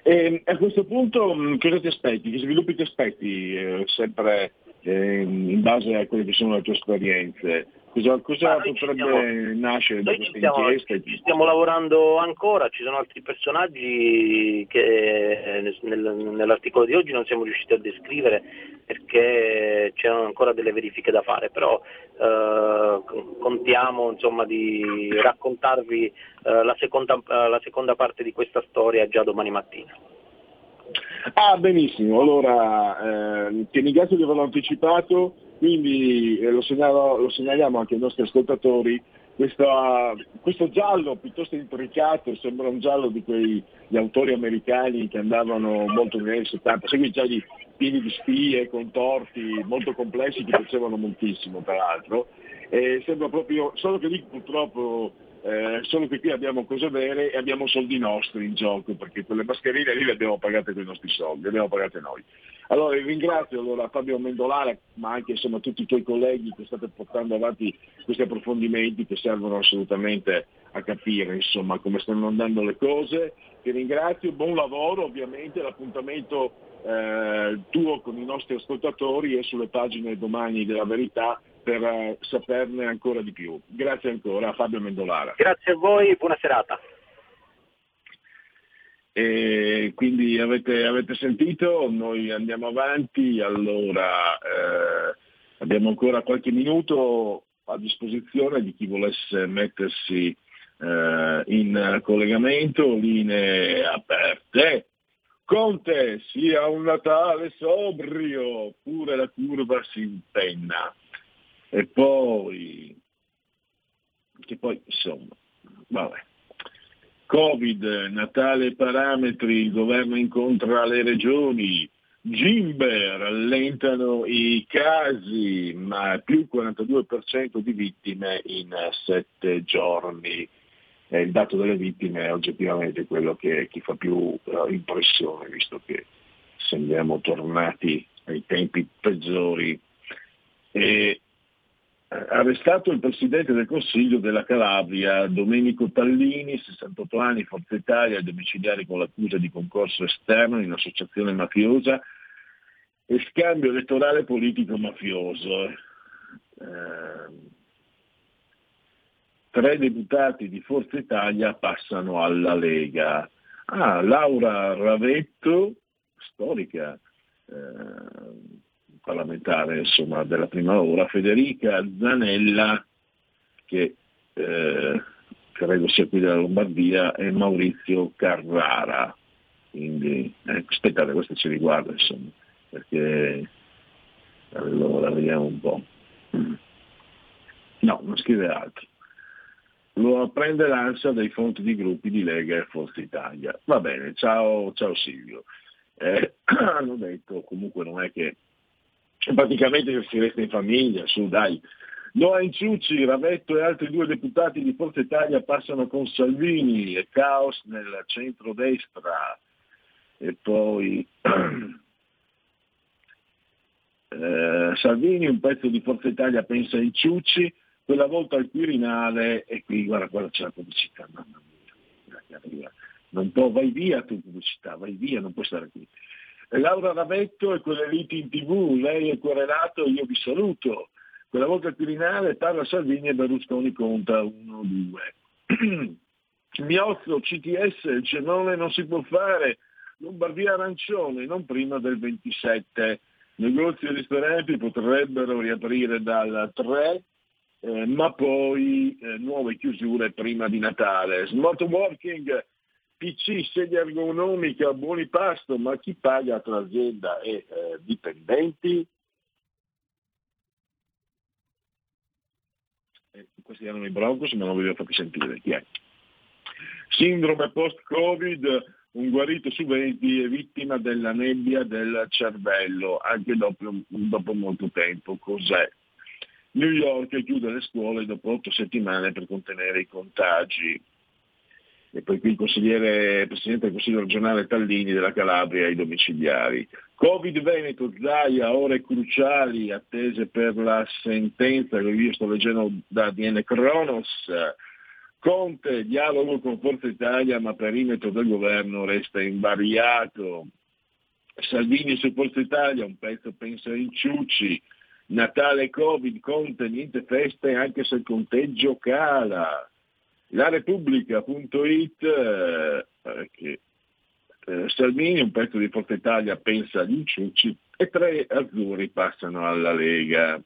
E a questo punto mh, cosa ti aspetti? Che sviluppi ti aspetti? Eh, sempre ehm, in base a quelle che sono le tue esperienze. Cosa, cosa potrebbe stiamo- nascere da questa stiamo, inchiesta? ci stiamo lavorando ancora, ci sono altri personaggi che eh, nel- nell'articolo di oggi non siamo riusciti a descrivere perché c'erano ancora delle verifiche da fare, però eh, contiamo insomma, di raccontarvi eh, la, seconda, eh, la seconda parte di questa storia già domani mattina. Ah, benissimo, allora eh, ti ringrazio di averlo anticipato, quindi eh, lo, segnalo- lo segnaliamo anche ai nostri ascoltatori, questa- questo giallo piuttosto intricato, sembra un giallo di quei gli autori americani che andavano molto negli anni 70, segui gialli pieni di spie, contorti, molto complessi, che piacevano moltissimo peraltro, e sembra proprio, solo che lì purtroppo eh, solo che qui abbiamo cose vere e abbiamo soldi nostri in gioco, perché quelle mascherine lì le abbiamo pagate con i nostri soldi, le abbiamo pagate noi. Allora ringrazio allora Fabio Mendolare, ma anche insomma tutti i tuoi colleghi che state portando avanti questi approfondimenti che servono assolutamente a capire insomma come stanno andando le cose. Ti ringrazio, buon lavoro ovviamente, l'appuntamento eh, tuo con i nostri ascoltatori è sulle pagine domani della verità per eh, saperne ancora di più. Grazie ancora a Fabio Mendolara. Grazie a voi, buona serata. E quindi avete, avete sentito, noi andiamo avanti, allora eh, abbiamo ancora qualche minuto a disposizione di chi volesse mettersi eh, in collegamento, linee aperte. Conte, sia un Natale sobrio, pure la curva si impenna. E poi, che poi insomma, vabbè. Covid, Natale parametri, il governo incontra le regioni, Gimbe rallentano i casi, ma più 42% di vittime in sette giorni. E il dato delle vittime è oggettivamente quello che, che fa più eh, impressione, visto che sembriamo tornati ai tempi peggiori. E, eh, arrestato il Presidente del Consiglio della Calabria, Domenico Tallini, 68 anni, Forza Italia, domiciliari con l'accusa di concorso esterno in associazione mafiosa e scambio elettorale politico mafioso. Eh, tre deputati di Forza Italia passano alla Lega. Ah, Laura Ravetto, storica, eh, parlamentare insomma, della prima ora, Federica Zanella, che eh, credo sia qui della Lombardia, e Maurizio Carrara. Quindi, eh, aspettate, questo ci riguarda, insomma, perché allora vediamo un po'. No, non scrive altro. Lo prende l'ansia dai fonti di gruppi di Lega e Forza Italia. Va bene, ciao, ciao Silvio. Eh, hanno detto, comunque non è che praticamente si resta in famiglia, su dai. Noa Inciucci, Ravetto e altri due deputati di Forza Italia passano con Salvini e caos nel centrodestra. E poi eh, Salvini, un pezzo di Forza Italia pensa a Inciucci, quella volta al Quirinale, e qui guarda, guarda c'è la pubblicità, mamma mia, non può, vai via tu pubblicità, vai via, non puoi stare qui. Laura Ravetto e quelle liti in tv, lei è querelato, io vi saluto. Quella volta al Quirinale parla Salvini e Berlusconi conta 1-2. Miozzo, CTS, il cenone non si può fare, Lombardia arancione, non prima del 27. Negozi e ristoranti potrebbero riaprire dal 3, eh, ma poi eh, nuove chiusure prima di Natale. Smart working, PC, sedia ergonomica, buoni pasto, ma chi paga tra azienda e eh, dipendenti? Eh, questi erano i Broncos, ma non vi ho fatti sentire. Chi è? Sindrome post-Covid, un guarito su 20 è vittima della nebbia del cervello, anche dopo, dopo molto tempo. Cos'è? New York chiude le scuole dopo otto settimane per contenere i contagi. E poi qui il consigliere, presidente del Consiglio regionale Tallini della Calabria ai domiciliari. Covid Veneto, Zaia, ore cruciali attese per la sentenza che io sto leggendo da DN Cronos. Conte, dialogo con Forza Italia, ma perimetro del governo resta invariato. Salvini su Forza Italia, un pezzo pensa in Ciucci, Natale Covid, Conte, niente feste anche se il conteggio cala. La Repubblica.it, eh, eh, eh, Salvini, un pezzo di Forza Italia pensa agli inciucci e tre azzurri passano alla Lega.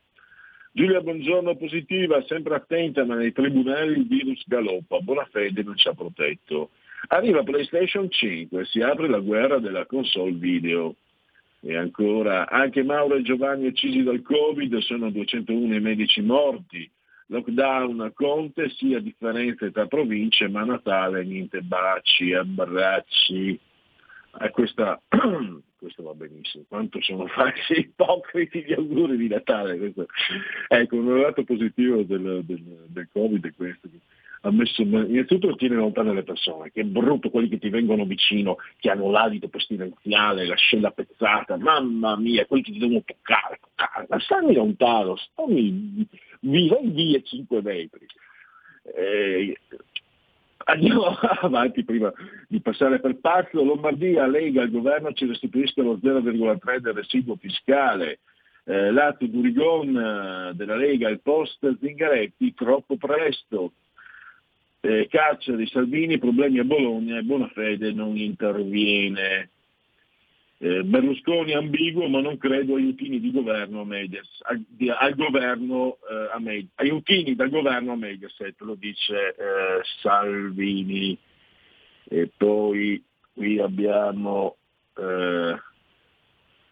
Giulia Bongiorno positiva, sempre attenta, ma nei tribunali il virus galoppa, buona fede non ci ha protetto. Arriva PlayStation 5, si apre la guerra della console video. E ancora, anche Mauro e Giovanni uccisi dal Covid, sono 201 i medici morti. Lockdown Conte, sia differenze tra province, ma a Natale niente baci, abbracci. Eh, questa, questo va benissimo, quanto sono falsi ipocriti gli auguri di Natale. Questo. Ecco, un lato positivo del, del, del Covid è questo. Ha messo, innanzitutto tiene lontane le persone, che è brutto quelli che ti vengono vicino, che hanno l'adito pestilenziale, la scella pezzata, mamma mia, quelli che ti devono toccare, toccare. ma stammi lontano, stammi, vi vai via 5 metri. Eh, Andiamo avanti prima di passare per pazzo. Lombardia, Lega, il governo ci restituisca lo 0,3 del residuo fiscale. Eh, l'atto Durigon eh, della Lega, il post Zingaretti, troppo presto. Eh, caccia di Salvini, problemi a Bologna e Bonafede non interviene. Eh, Berlusconi ambiguo, ma non credo aiutini di governo a Medias, al, di- al governo, eh, a Med- aiutini dal governo a Mediaset, lo dice eh, Salvini. E poi qui abbiamo eh,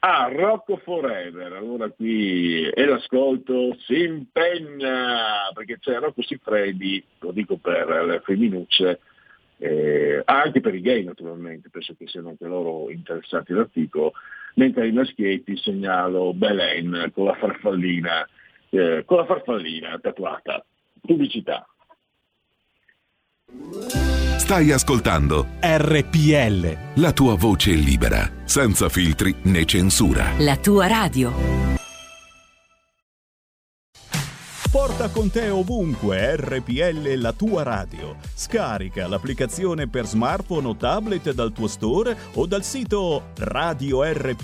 ah, Rocco Forever, allora qui è l'ascolto si impegna, perché c'è Rocco Siffredi, lo dico per le femminucce, eh, anche per i gay naturalmente, penso che siano anche loro interessati all'articolo, mentre ai maschietti segnalo Belen con la farfallina, eh, con la farfallina tatuata. Pubblicità. Stai ascoltando RPL. La tua voce libera, senza filtri né censura. La tua radio. Porta con te ovunque RPL la tua radio. Scarica l'applicazione per smartphone o tablet dal tuo store o dal sito radiorpl.it.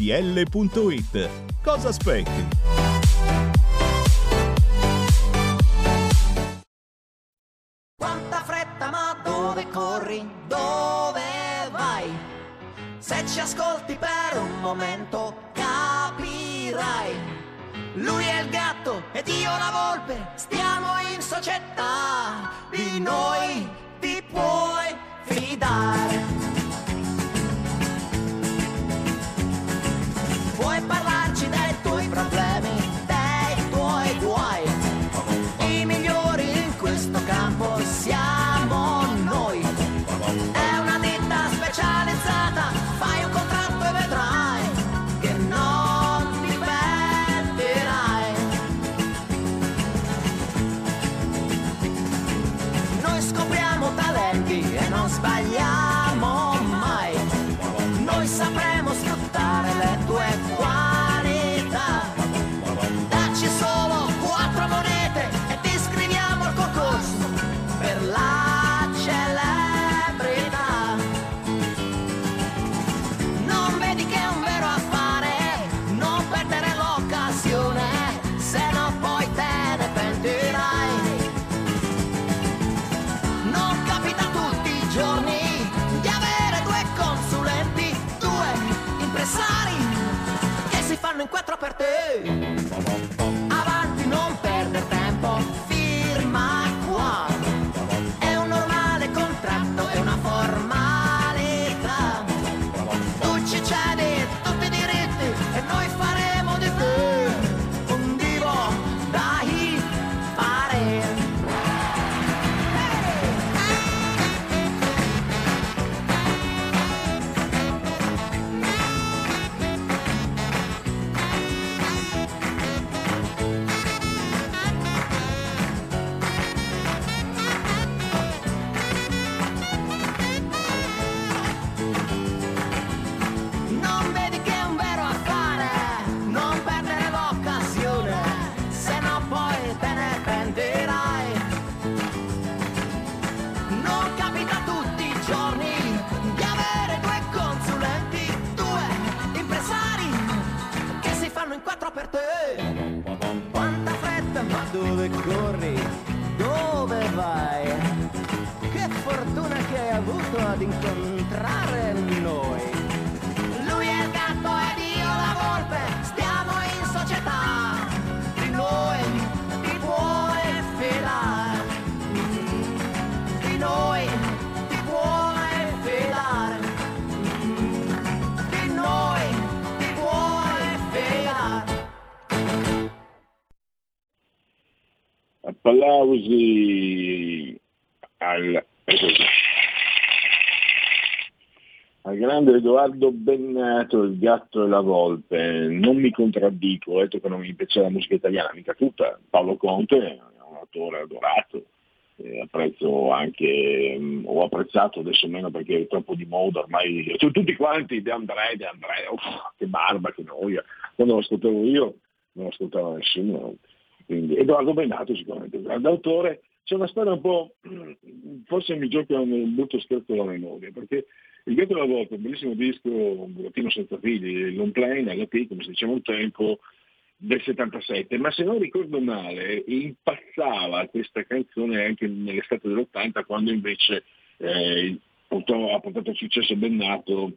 Cosa aspetti? Quanta fretta, ma dove corri? Dove vai? Se ci ascolti per un momento. Lui è il gatto ed io la volpe, stiamo in società, di noi ti puoi fidare. Ad incontrare noi. Lui è il gatto ed io la volpe, stiamo in società. Di noi ti puoi fidare. Di noi ti puoi fidare. Di noi ti puoi fidare. Applausi al, al grande Edoardo Bennato, il gatto e la volpe. Non mi contraddico, ho detto che non mi piace la musica italiana, mica tutta. Paolo Conte è un autore adorato. eh, apprezzo anche, mm, ho apprezzato adesso meno perché è troppo di moda ormai, tu- tutti quanti De André, De André, uff, che barba, che noia, quando lo ascoltavo io non lo ascoltava nessuno, quindi, Edoardo Bennato sicuramente un grande autore, c'è una storia un po', forse mi gioca un brutto scherzo alla memoria, perché il Gatto della Volta, un bellissimo disco, un burattino senza figli, long play, LP, come si diceva un tempo, del 77, ma se non ricordo male impazzava questa canzone anche nell'estate dell'80 quando invece eh, portò- ha portato al successo Bennato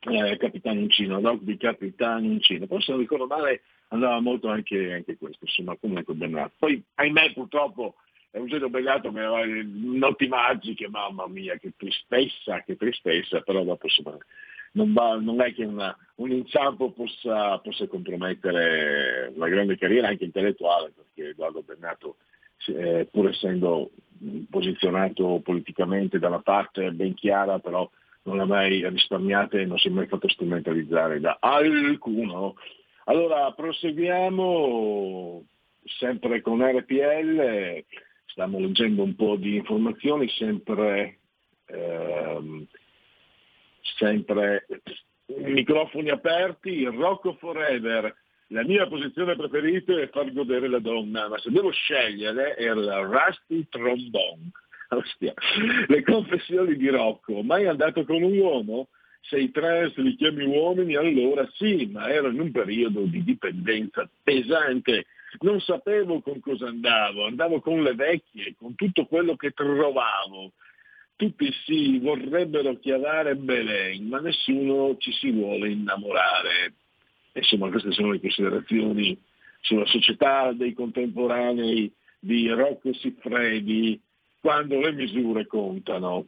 eh, Capitano Uncino, rock di Capitano Uncino, poi se non ricordo male andava molto anche, anche questo, insomma comunque Bennato. Poi ahimè purtroppo è un Bennato che aveva notti magiche, mamma mia che tristezza, che tristezza, però dopo insomma non, va- non è che una- un inciampo possa, possa compromettere una grande carriera anche intellettuale, perché Edoardo Bennato, eh, pur essendo posizionato politicamente da una parte ben chiara, però non l'ha mai risparmiata e non si è mai fatto strumentalizzare da alcuno. Allora proseguiamo sempre con RPL, stiamo leggendo un po' di informazioni, sempre ehm, sempre microfoni aperti, Rocco Forever, la mia posizione preferita è far godere la donna, ma se devo scegliere è il Rusty Trombone. Ostia. Le confessioni di Rocco, mai andato con un uomo? Se i trans li chiami uomini allora sì, ma ero in un periodo di dipendenza pesante, non sapevo con cosa andavo, andavo con le vecchie, con tutto quello che trovavo tutti si vorrebbero chiamare Belen, ma nessuno ci si vuole innamorare. Insomma, queste sono le considerazioni sulla società dei contemporanei di Rocco Siffredi, quando le misure contano.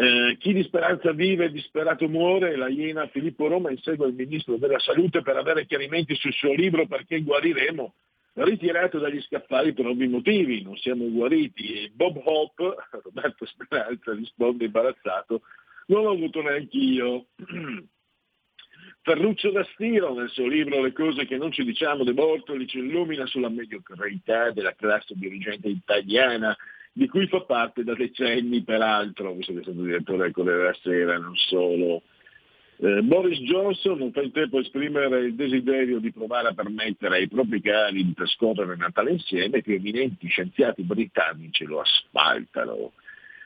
Eh, chi di speranza vive e disperato muore, la Iena Filippo Roma insegue il ministro della salute per avere chiarimenti sul suo libro perché guariremo ritirato dagli scaffali per ovvi motivi, non siamo guariti. E Bob Hope, Roberto Speranza, risponde imbarazzato, non l'ho avuto neanche io. Ferruccio da Stiro, nel suo libro Le cose che non ci diciamo De Bortoli, ci illumina sulla mediocrità della classe dirigente italiana, di cui fa parte da decenni peraltro, visto che sono direttore del Corriere della Sera, non solo. Eh, Boris Johnson non fa in tempo a esprimere il desiderio di provare a permettere ai propri cari di trascorrere Natale insieme che eminenti scienziati britannici lo asfaltano.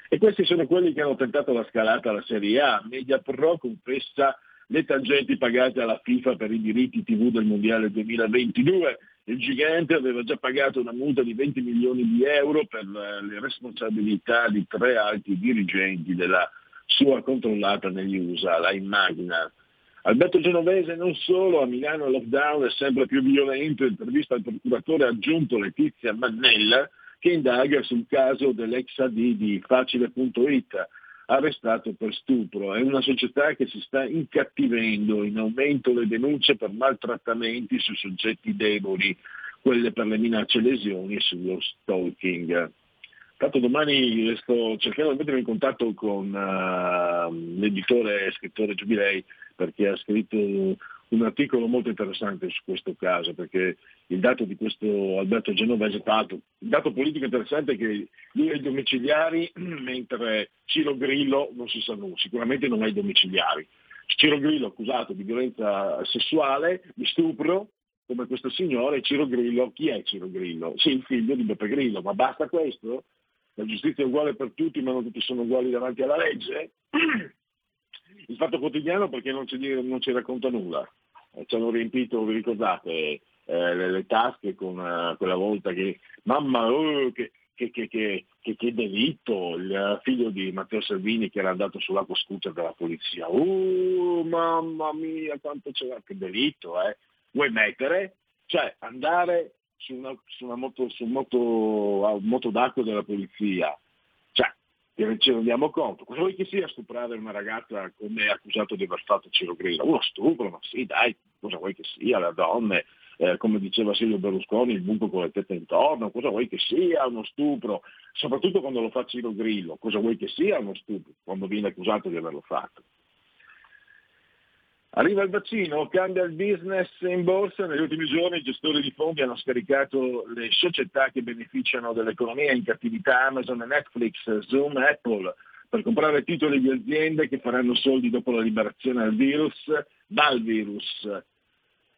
E questi sono quelli che hanno tentato la scalata alla Serie A. Media Pro confessa le tangenti pagate alla FIFA per i diritti TV del Mondiale 2022. Il gigante aveva già pagato una multa di 20 milioni di euro per eh, le responsabilità di tre alti dirigenti della sua controllata negli USA, la Immagina. Alberto Genovese non solo, a Milano il lockdown è sempre più violento, intervista al procuratore aggiunto Letizia Mannella che indaga sul caso dell'ex AD di Facile.it, arrestato per stupro. È una società che si sta incattivendo, in aumento le denunce per maltrattamenti su soggetti deboli, quelle per le minacce e lesioni e sullo stalking. Tanto domani sto cercando di mettermi in contatto con eh, l'editore e scrittore Giubilei perché ha scritto un articolo molto interessante su questo caso, perché il dato di questo Alberto Genovese, l'altro, il dato politico interessante è che lui ha i domiciliari, mentre Ciro Grillo non si sa nulla, sicuramente non ha i domiciliari. Ciro Grillo accusato di violenza sessuale, di stupro, come questo signore, Ciro Grillo, chi è Ciro Grillo? Sì, il figlio di Beppe Grillo, ma basta questo? La giustizia è uguale per tutti, ma non tutti sono uguali davanti alla legge? Il fatto quotidiano perché non ci, non ci racconta nulla. eh, ci hanno riempito, vi ricordate, eh, le, le tasche con eh, quella volta che, mamma, oh, che, che, che, che, delitto, il figlio di Matteo Salvini che era andato sull'acqua scooter della polizia, oh, mamma mia, quanto c'era, che delitto, eh. Vuoi mettere? Cioè, andare su una, su una moto, su un moto, moto d'acqua della polizia, cioè, ci rendiamo conto. Cosa vuoi che sia stuprare una ragazza come accusato di aver fatto Ciro Grillo? Uno stupro, ma sì, dai, cosa vuoi che sia, le donne, eh, come diceva Silvio Berlusconi, il buco con le tette intorno, cosa vuoi che sia uno stupro, soprattutto quando lo fa Ciro Grillo, cosa vuoi che sia uno stupro, quando viene accusato di averlo fatto. Arriva il vaccino, cambia il business in borsa, negli ultimi giorni i gestori di fondi hanno scaricato le società che beneficiano dell'economia in cattività Amazon, Netflix, Zoom, Apple per comprare titoli di aziende che faranno soldi dopo la liberazione dal virus, dal virus.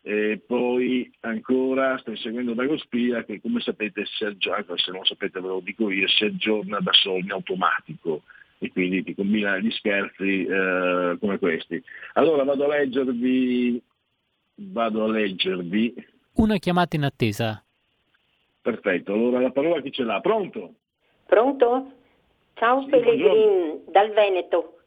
E poi ancora stai seguendo Dago Spia che come sapete si aggiorna, se non sapete ve lo dico io, si aggiorna da solo in automatico e quindi ti combina gli scherzi eh, come questi. Allora vado a leggervi, vado a leggervi, Una chiamata in attesa. perfetto, allora la parola chi ce l'ha? Pronto? Pronto? Ciao Sì, Pellegrin, dal Veneto.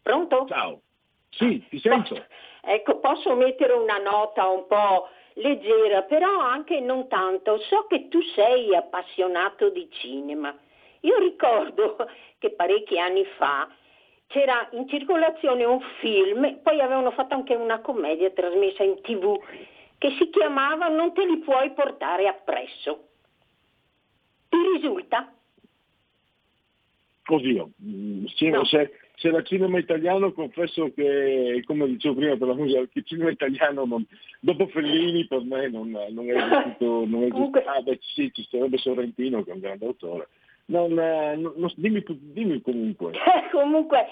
Pronto? Ciao. Sì, ti sento. Ecco, posso mettere una nota un po' leggera, però anche non tanto. So che tu sei appassionato di cinema. Io ricordo che parecchi anni fa c'era in circolazione un film, poi avevano fatto anche una commedia trasmessa in tv che si chiamava Non te li puoi portare appresso. Ti risulta? Così, mm, cinema- se, se era cinema italiano confesso che, come dicevo prima per la musica, il cinema italiano non- dopo Fellini per me non, non è esistito, non è esistito. Ah beh sì, ci sarebbe Sorrentino che è un grande autore. Non, non- non- dimmi, dimmi comunque. Comunque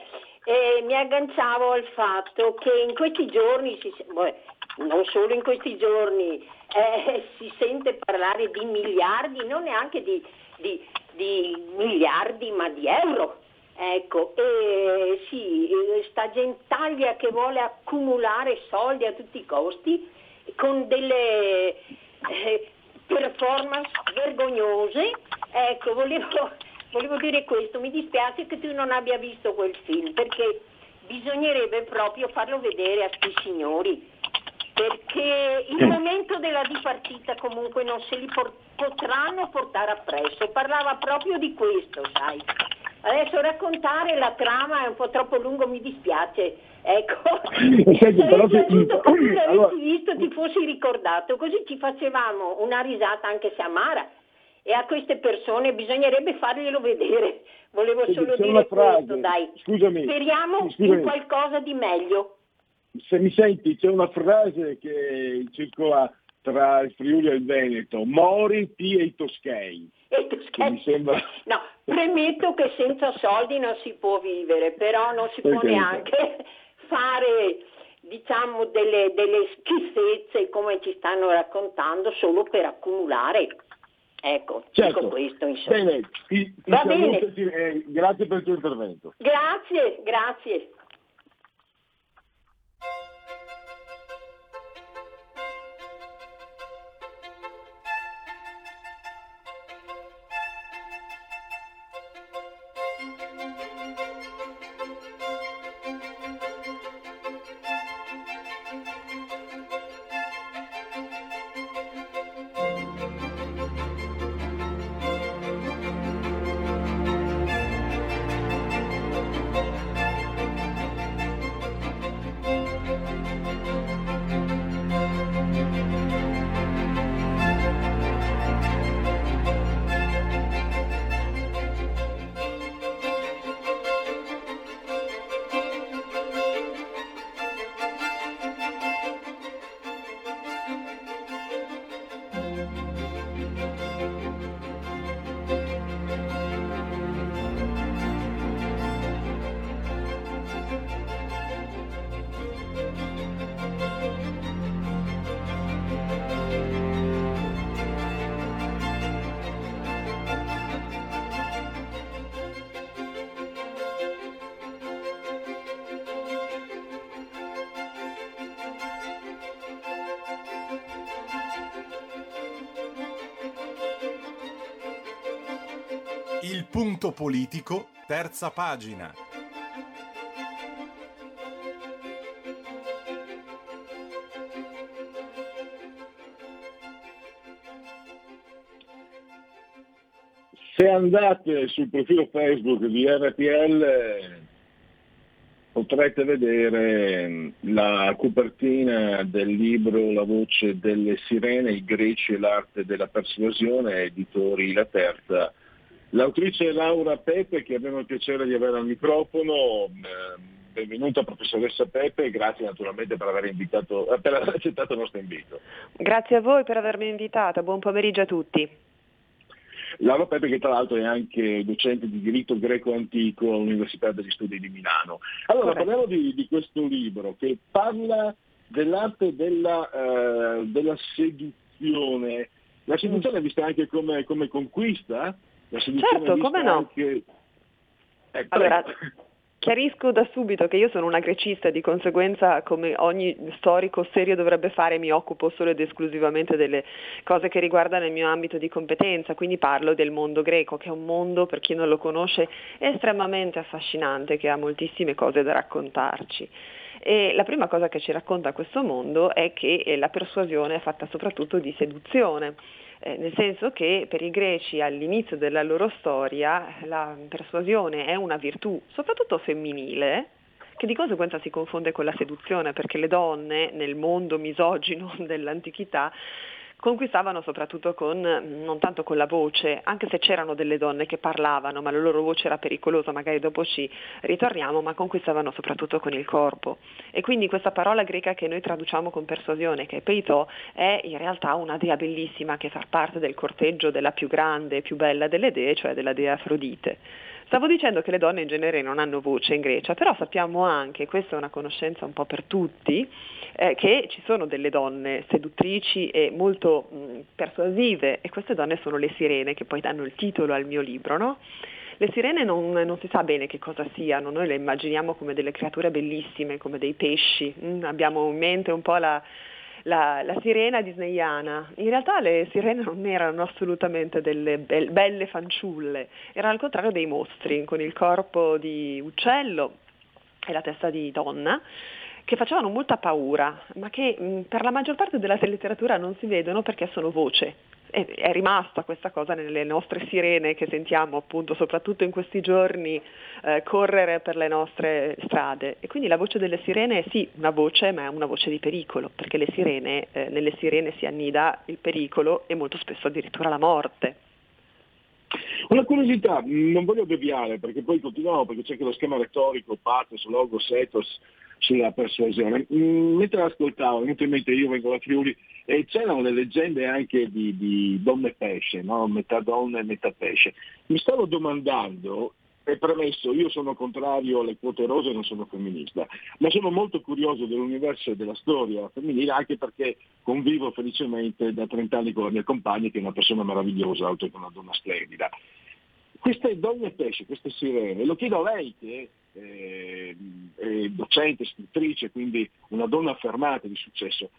eh, mi agganciavo al fatto che in questi giorni, si, beh, non solo in questi giorni, eh, si sente parlare di miliardi, non neanche di, di- di miliardi, ma di euro. Ecco, e sì, sta gentaglia che vuole accumulare soldi a tutti i costi con delle eh, performance vergognose. Ecco, volevo, volevo dire questo, mi dispiace che tu non abbia visto quel film, perché bisognerebbe proprio farlo vedere a questi signori, perché il momento della dipartita comunque non se li por- potranno portare appresso. Parlava proprio di questo, sai. Adesso raccontare la trama è un po' troppo lungo, mi dispiace. Ecco, Senti, però se- tu l'avessi allora- visto, ti fossi ricordato, così ci facevamo una risata anche se amara. E a queste persone bisognerebbe farglielo vedere. Volevo Senti, solo dire una frase, questo, dai. scusami, Speriamo scusami. in qualcosa di meglio. Se mi senti, c'è una frase che circola tra il Friuli e il Veneto, mori ti e i toschei. E tu Che mi sembra... No, premetto che senza soldi non si può vivere, però non si può neanche fare diciamo delle, delle schifezze come ci stanno raccontando solo per accumulare. Ecco, Certo. dico questo insomma. Bene, ti, ti Va bene. ti- eh, grazie per il tuo intervento. Grazie, grazie. Politico, terza pagina. Se andate sul profilo Facebook di RPL potrete vedere mm, la copertina del libro La voce delle sirene, i greci e l'arte della persuasione, editori La Terza. L'autrice Laura Pepe che abbiamo il piacere di avere al microfono. Eh, Benvenuta professoressa Pepe e grazie naturalmente per aver, invitato, eh, per aver accettato il nostro invito. Grazie a voi per avermi invitata, buon pomeriggio a tutti. Laura Pepe che tra l'altro è anche docente di diritto greco antico all'Università degli Studi di Milano. Allora Corretto. parliamo di, di questo libro che parla dell'arte della, eh, della seduzione. La seduzione è vista anche come, come conquista? La Certo, come no. anche... Eh, Allora, prego. chiarisco da subito che io sono una grecista, di conseguenza come ogni storico serio dovrebbe fare mi occupo solo ed esclusivamente delle cose che riguardano il mio ambito di competenza, quindi parlo del mondo greco, che è un mondo, per chi non lo conosce, estremamente affascinante, che ha moltissime cose da raccontarci. E la prima cosa che ci racconta questo mondo è che eh, la persuasione è fatta soprattutto di seduzione. Eh, nel senso che per i greci all'inizio della loro storia la persuasione è una virtù soprattutto femminile che di conseguenza si confonde con la seduzione perché le donne nel mondo misogino dell'antichità conquistavano soprattutto con, non tanto con la voce, anche se c'erano delle donne che parlavano, ma la loro voce era pericolosa, magari dopo ci ritorniamo, ma conquistavano soprattutto con il corpo. E quindi questa parola greca che noi traduciamo con persuasione, che è peito, è in realtà una dea bellissima che fa parte del corteggio della più grande e più bella delle dee, cioè della dea Afrodite. Stavo dicendo che le donne in genere non hanno voce in Grecia, però sappiamo anche, questa è una conoscenza un po' per tutti, eh, che ci sono delle donne seduttrici e molto mh, persuasive e queste donne sono le sirene che poi danno il titolo al mio libro, no? Le sirene non, non si sa bene che cosa siano, noi le immaginiamo come delle creature bellissime, come dei pesci, Mm, abbiamo in mente un po' la, la, la sirena disneyana. In realtà le sirene non erano assolutamente delle bel- belle fanciulle, erano al contrario dei mostri, con il corpo di uccello e la testa di donna che facevano molta paura, ma che mh, per la maggior parte della letteratura non si vedono perché sono voce. È, rimasta questa cosa nelle nostre sirene che sentiamo appunto soprattutto in questi giorni eh, correre per le nostre strade. E quindi la voce delle sirene è sì una voce, ma è una voce di pericolo, perché sirene, eh, nelle sirene si annida il pericolo e molto spesso addirittura la morte. Una curiosità, non voglio deviare perché poi continuiamo perché c'è anche lo schema retorico, pathos, logos, ethos sulla persuasione. Mm, Mentre ascoltavo, venuto in mente io vengo da Friuli e c'erano le leggende anche di, di donne pesce, no? metà donna e metà pesce. Mi stavo domandando, e premesso, io sono contrario alle quote rose non sono femminista, ma sono molto curioso dell'universo e della storia femminile anche perché convivo felicemente da 30 anni con la mia compagna che è una persona meravigliosa, oltre che una donna splendida. Queste donne pesce, queste sirene, lo chiedo a lei che eh, è docente, scrittrice, quindi una donna affermata di successo,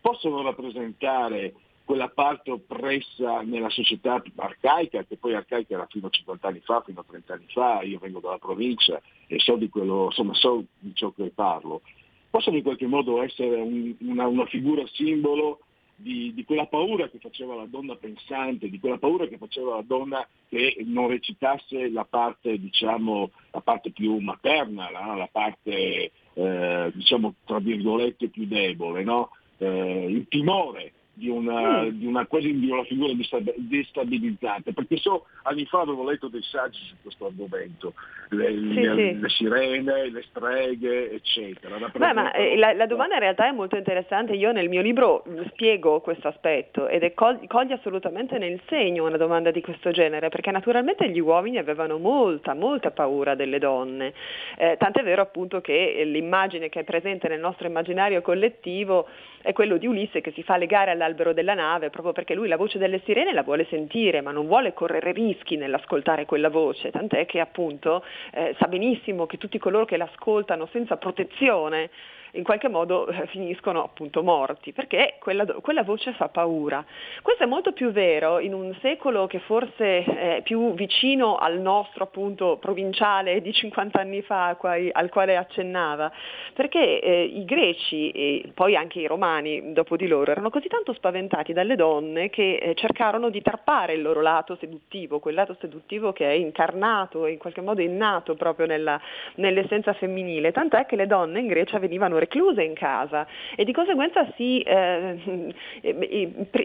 possono rappresentare quella parte oppressa nella società arcaica, che poi arcaica era fino a 50 anni fa, fino a 30 anni fa, io vengo dalla provincia e so di quello, insomma so di ciò che parlo, possono in qualche modo essere un- una, una figura simbolo di, di quella paura che faceva la donna pensante, di quella paura che faceva la donna che non recitasse la parte, diciamo, la parte più materna, no? la parte, eh, diciamo, tra virgolette più debole, no? Eh, il timore di una, di una quasi di una figura destab- destabilizzante, perché so anni fa avevo letto dei saggi su questo argomento, le, Sì, le- sì. le sirene, le streghe, eccetera. Beh, ma eh, la, la domanda in realtà è molto interessante. Io nel mio libro mh, spiego questo aspetto ed è col- coglie assolutamente nel segno una domanda di questo genere, perché naturalmente gli uomini avevano molta, molta paura delle donne. Eh, tant'è vero appunto che l'immagine che è presente nel nostro immaginario collettivo è quello di Ulisse che si fa legare all'albero della nave proprio perché lui la voce delle sirene la vuole sentire, ma non vuole correre rischi nell'ascoltare quella voce, tant'è che appunto eh, sa benissimo che tutti coloro che l'ascoltano senza protezione in qualche modo eh, finiscono appunto morti, perché quella, quella voce fa paura. Questo è molto più vero in un secolo che forse è più vicino al nostro appunto provinciale di 50 anni fa al quale accennava, perché eh, i greci e poi anche i romani dopo di loro erano così tanto spaventati dalle donne che eh, cercarono di tarpare il loro lato seduttivo, quel lato seduttivo che è incarnato e in qualche modo innato proprio nella, nell'essenza femminile, tant'è che le donne in Grecia venivano recluse in casa e di conseguenza si, eh,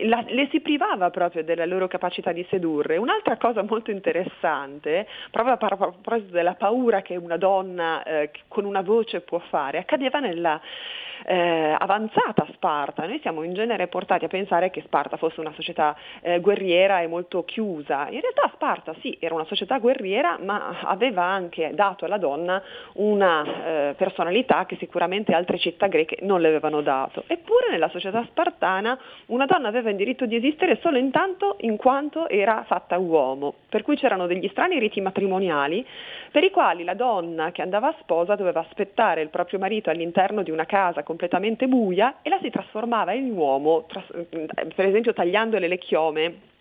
la- le si privava proprio della loro capacità di sedurre. Un'altra cosa molto interessante, proprio a proposito della paura che una donna eh, con una voce può fare, accadeva nella eh, avanzata Sparta. Noi siamo in genere portati a pensare che Sparta fosse una società eh, guerriera e molto chiusa. In realtà Sparta sì, era una società guerriera, ma aveva anche dato alla donna una eh, personalità che sicuramente altre città greche non le avevano dato. Eppure nella società spartana una donna aveva il diritto di esistere solo intanto in quanto era fatta uomo, per cui c'erano degli strani riti matrimoniali per i quali la donna che andava a sposa doveva aspettare il proprio marito all'interno di una casa completamente buia e la si trasformava in uomo, tras- per esempio tagliandole le chiome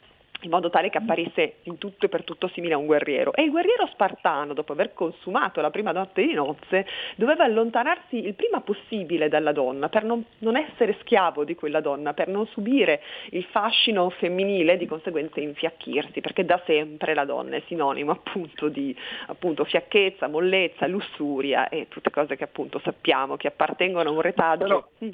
in modo tale che apparisse in tutto e per tutto simile a un guerriero. E il guerriero spartano, dopo aver consumato la prima notte di nozze, doveva allontanarsi il prima possibile dalla donna per non, non essere schiavo di quella donna, per non subire il fascino femminile e di conseguenza infiacchirsi, perché da sempre la donna è sinonimo appunto di appunto, fiacchezza, mollezza, lussuria e tutte cose che appunto sappiamo che appartengono a un retaggio. Però- Mm.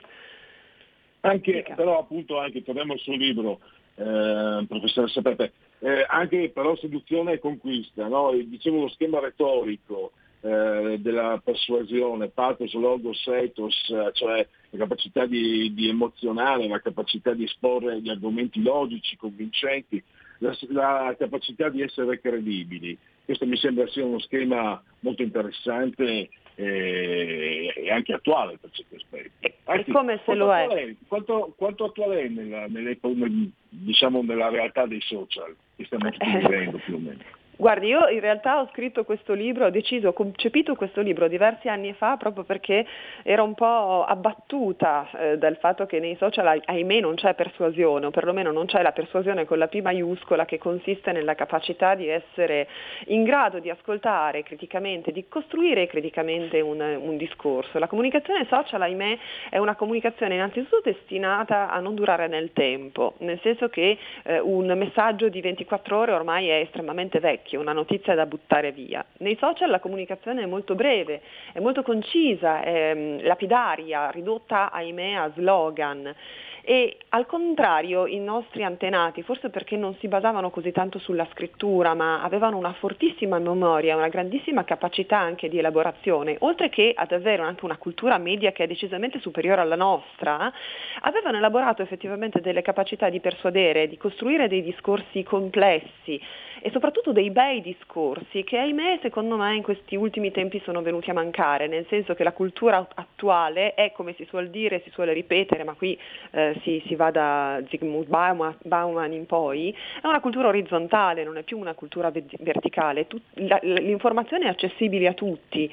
Anche, però appunto anche, torniamo al suo libro, eh, professoressa Pepe, eh, anche però seduzione e conquista, no? Dicevo lo schema retorico eh, della persuasione, pathos, logos, ethos, eh, cioè la capacità di, di emozionare, la capacità di esporre gli argomenti logici, convincenti, la, la capacità di essere credibili. Questo mi sembra sia uno schema molto interessante eh, e anche attuale per certi aspetti. Anzi, come se lo è. attuale Quanto, quanto attuale è nella, nelle- nel- diciamo, nella realtà dei social che stiamo tutti vivendo più o meno? Guardi, io in realtà ho scritto questo libro, ho deciso, ho concepito questo libro diversi anni fa proprio perché ero un po' abbattuta eh, dal fatto che nei social, ah- ahimè, non c'è persuasione, o perlomeno non c'è la persuasione con la P maiuscola che consiste nella capacità di essere in grado di ascoltare criticamente, di costruire criticamente un, un discorso. La comunicazione social, ahimè, è una comunicazione innanzitutto destinata a non durare nel tempo, nel senso che eh, un messaggio di 24 ore ormai è estremamente vecchio, una notizia da buttare via. Nei social la comunicazione è molto breve, è molto concisa, è mm, lapidaria, ridotta ahimè a slogan. E al contrario i nostri antenati, forse perché non si basavano così tanto sulla scrittura, ma avevano una fortissima memoria, una grandissima capacità anche di elaborazione, oltre che ad avere anche una cultura media che è decisamente superiore alla nostra, avevano elaborato effettivamente delle capacità di persuadere, di costruire dei discorsi complessi e soprattutto dei bei discorsi che ahimè secondo me in questi ultimi tempi sono venuti a mancare, nel senso che la cultura attuale è come si suol dire, si suole ripetere, ma qui eh, si, si va da Zygmunt Bauman, Bauman in poi, è una cultura orizzontale, non è più una cultura ve- verticale, Tut- la- l'informazione è accessibile a tutti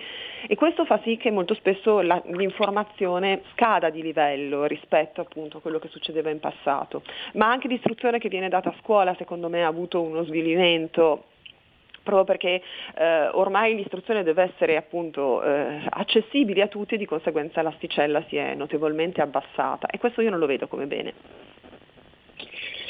e questo fa sì che molto spesso la- l'informazione scada di livello rispetto appunto a quello che succedeva in passato, ma anche l'istruzione che viene data a scuola secondo me ha avuto uno svilimento proprio perché eh, ormai l'istruzione deve essere appunto eh, accessibile a tutti e di conseguenza l'asticella si è notevolmente abbassata e questo io non lo vedo come bene.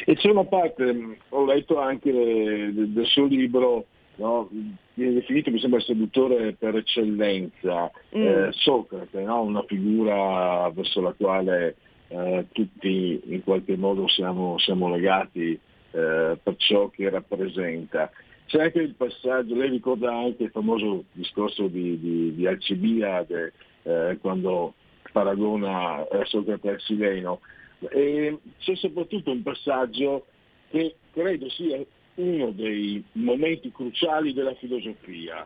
E c'è una parte, mh, ho letto anche eh, del, del suo libro, no, viene definito mi sembra seduttore per eccellenza, Mm. eh, Socrate, no? una figura verso la quale eh, tutti in qualche modo siamo, siamo legati eh, per ciò che rappresenta. C'è anche il passaggio, lei ricorda anche il famoso discorso di, di, di Alcibiade eh, quando paragona eh, Socrate al Sileno. E c'è soprattutto un passaggio che credo sia uno dei momenti cruciali della filosofia,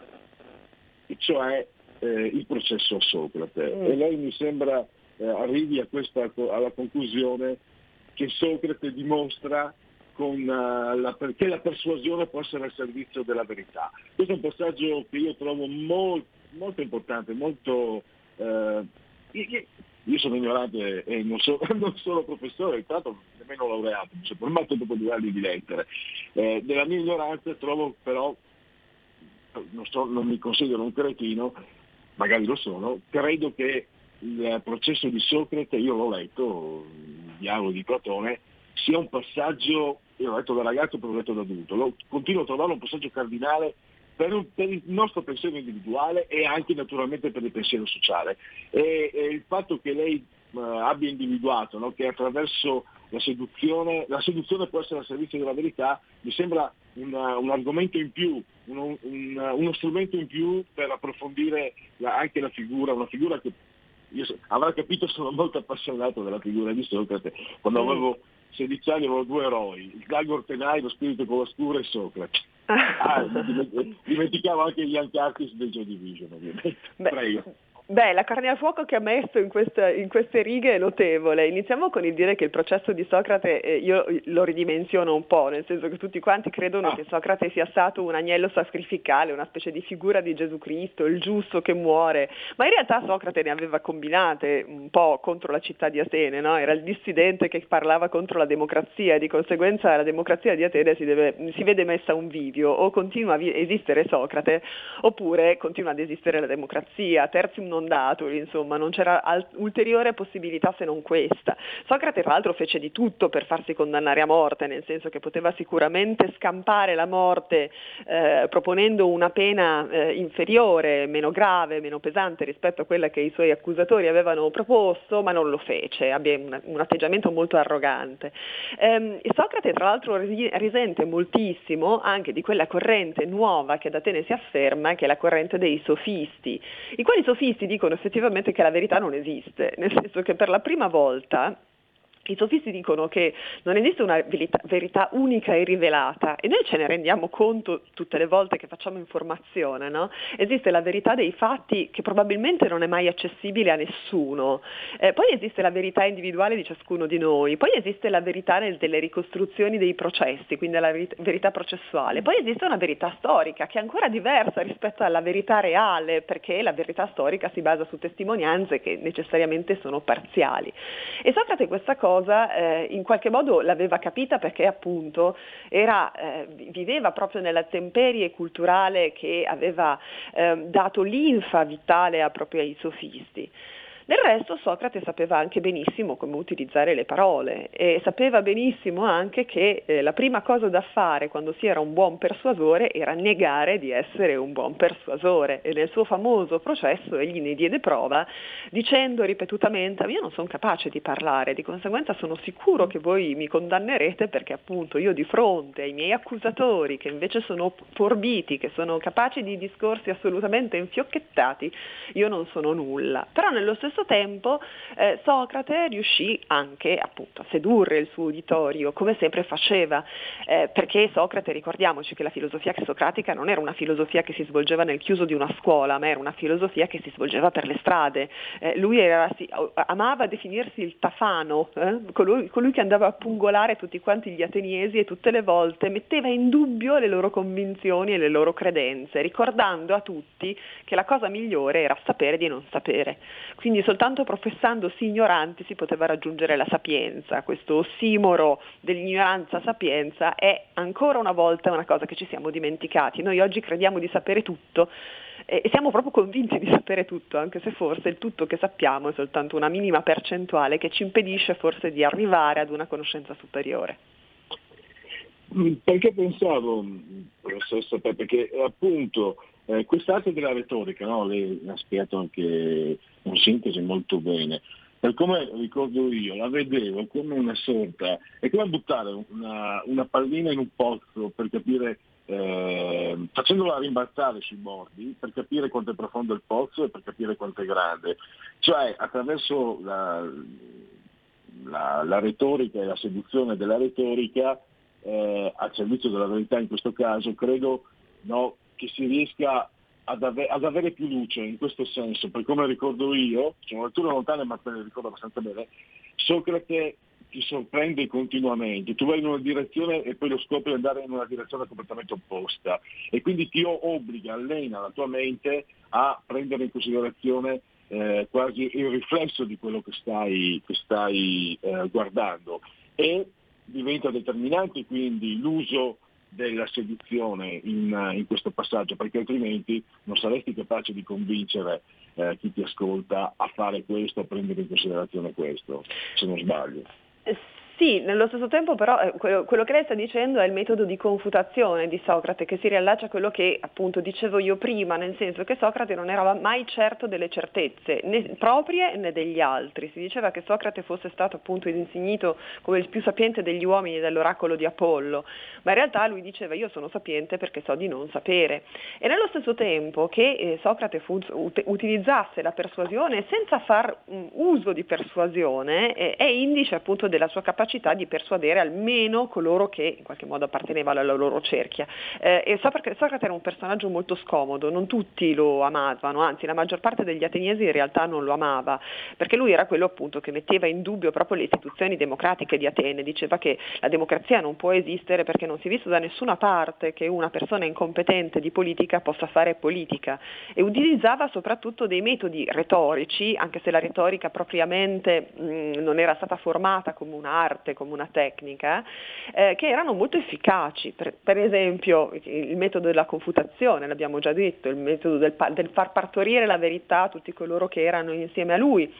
cioè eh, il processo a Socrate. Mm. E lei mi sembra eh, arrivi a questa, alla conclusione che Socrate dimostra con, eh, la, che la persuasione può essere al servizio della verità. Questo è un passaggio che io trovo molto, molto importante, molto eh, io, sono ignorante e non, so- non sono professore, l'altro nemmeno laureato, mi sono formato dopo due anni di lettere. Eh, della mia ignoranza trovo però, non, so- non mi considero un cretino, magari lo sono, credo che il processo di Socrate, io l'ho letto, il dialogo di Platone, sia un passaggio, io l'ho letto da ragazzo poi l'ho letto da adulto, lo, continuo a trovarlo un passaggio cardinale per, un- per il nostro pensiero individuale e anche naturalmente per il pensiero sociale. E, e il fatto che lei eh, abbia individuato no, che attraverso la seduzione, la seduzione può essere al servizio della verità, mi sembra un, un argomento in più, uno, un- uno strumento in più per approfondire la- anche la figura, una figura che io avrà capito sono molto appassionato della figura di Socrate. Quando Mm. avevo 16 anni avevo due eroi, il Gagor Tenai, lo spirito con oscuro e Socrate. Ah, diment- dimenticavo anche gli Young Artists del Joy Division ovviamente. Prego. Beh, la carne al fuoco che ha messo in, questa- in queste righe è notevole. Iniziamo con il dire che il processo di Socrate, eh, io lo ridimensiono un po', nel senso che tutti quanti credono che Socrate sia stato un agnello sacrificale, una specie di figura di Gesù Cristo, il giusto che muore, ma in realtà Socrate ne aveva combinate un po' contro la città di Atene, no? era il dissidente che parlava contro la democrazia e di conseguenza la democrazia di Atene si, deve- si vede messa a un video, o continua a vi- esistere Socrate oppure continua ad esistere la democrazia, tertium non datur, insomma non c'era al- ulteriore possibilità se non questa. Socrate tra l'altro fece di tutto per farsi condannare a morte, nel senso che poteva sicuramente scampare la morte eh, proponendo una pena eh, inferiore, meno grave, meno pesante rispetto a quella che i suoi accusatori avevano proposto, ma non lo fece, abbia un, un atteggiamento molto arrogante. Ehm, Socrate tra l'altro ri- risente moltissimo anche di quella corrente nuova che ad Atene si afferma, che è la corrente dei sofisti, i quali sofisti dicono effettivamente che la verità non esiste, nel senso che per la prima volta i sofisti dicono che non esiste una verità, verità unica e rivelata e noi ce ne rendiamo conto tutte le volte che facciamo informazione, no? Esiste la verità dei fatti che probabilmente non è mai accessibile a nessuno, Eh, poi esiste la verità individuale di ciascuno di noi, poi esiste la verità nel- delle ricostruzioni dei processi, quindi la veri- verità processuale, poi esiste una verità storica che è ancora diversa rispetto alla verità reale, perché la verità storica si basa su testimonianze che necessariamente sono parziali. E Socrate questa cosa eh, in qualche modo l'aveva capita perché appunto era, eh, vi- viveva proprio nella temperie culturale che aveva ehm, dato linfa vitale proprio ai sofisti. Del resto Socrate sapeva anche benissimo come utilizzare le parole e sapeva benissimo anche che eh, la prima cosa da fare quando si era un buon persuasore era negare di essere un buon persuasore e nel suo famoso processo egli ne diede prova dicendo ripetutamente io non sono capace di parlare, di conseguenza sono sicuro che voi mi condannerete perché appunto io di fronte ai miei accusatori che invece sono forbiti, che sono capaci di discorsi assolutamente infiocchettati, io non sono nulla. Però nello stesso tempo eh, Socrate riuscì anche appunto a sedurre il suo uditorio, come sempre faceva, eh, perché Socrate, ricordiamoci che la filosofia socratica non era una filosofia che si svolgeva nel chiuso di una scuola, ma era una filosofia che si svolgeva per le strade. Eh, lui era- si- amava definirsi il tafano, eh, colui, colui che andava a pungolare tutti quanti gli ateniesi e tutte le volte metteva in dubbio le loro convinzioni e le loro credenze, ricordando a tutti che la cosa migliore era sapere di non sapere. Quindi soltanto professandosi ignoranti si poteva raggiungere la sapienza. Questo ossimoro dell'ignoranza-sapienza è ancora una volta una cosa che ci siamo dimenticati. Noi oggi crediamo di sapere tutto e e siamo proprio convinti di sapere tutto, anche se forse il tutto che sappiamo è soltanto una minima percentuale che ci impedisce forse di arrivare ad una conoscenza superiore. Mm, Perché pensavo, che eh, appunto eh, quest'arte della retorica, no? lei ha spiegato anche in sintesi molto bene, per come ricordo io, la vedevo come una sorta, è come buttare una, una pallina in un pozzo per capire, eh, facendola rimbalzare sui bordi, per capire quanto è profondo il pozzo e per capire quanto è grande. Cioè attraverso la, la- la retorica e la seduzione della retorica eh, al servizio della verità in questo caso, credo no, che si riesca ad, ave- ad avere più luce in questo senso, per come ricordo io, sono letture lontane ma me le ricordo abbastanza bene, Socrate ti sorprende continuamente, tu vai in una direzione e poi lo scopri andare in una direzione completamente opposta. E quindi ti obbliga, allena la tua mente a prendere in considerazione eh, quasi il riflesso di quello che stai, che stai eh, guardando. E diventa determinante quindi l'uso della seduzione in, in questo passaggio, perché altrimenti non saresti capace di convincere eh, chi ti ascolta a fare questo, a prendere in considerazione questo, se non sbaglio. Sì, nello stesso tempo però eh, quello, quello che lei sta dicendo è il metodo di confutazione di Socrate che si riallaccia a quello che appunto dicevo io prima, nel senso che Socrate non era mai certo delle certezze né proprie né degli altri. Si diceva che Socrate fosse stato appunto insignito come il più sapiente degli uomini dell'oracolo di Apollo, ma in realtà lui diceva io sono sapiente perché so di non sapere. E nello stesso tempo che eh, Socrate fu, ut- utilizzasse la persuasione senza far um, uso di persuasione eh, è indice appunto della sua capacità di persuadere almeno coloro che in qualche modo appartenevano alla loro cerchia. Eh, e Socrate, era un personaggio molto scomodo, non tutti lo amavano, anzi la maggior parte degli ateniesi in realtà non lo amava, perché lui era quello appunto che metteva in dubbio proprio le istituzioni democratiche di Atene, diceva che la democrazia non può esistere perché non si è visto da nessuna parte che una persona incompetente di politica possa fare politica e utilizzava soprattutto dei metodi retorici, anche se la retorica propriamente mh, non era stata formata come un'arte, come una tecnica, eh, che erano molto efficaci. Per, per, esempio il metodo della confutazione, l'abbiamo già detto, il metodo del, del, far partorire la verità a tutti coloro che erano insieme a lui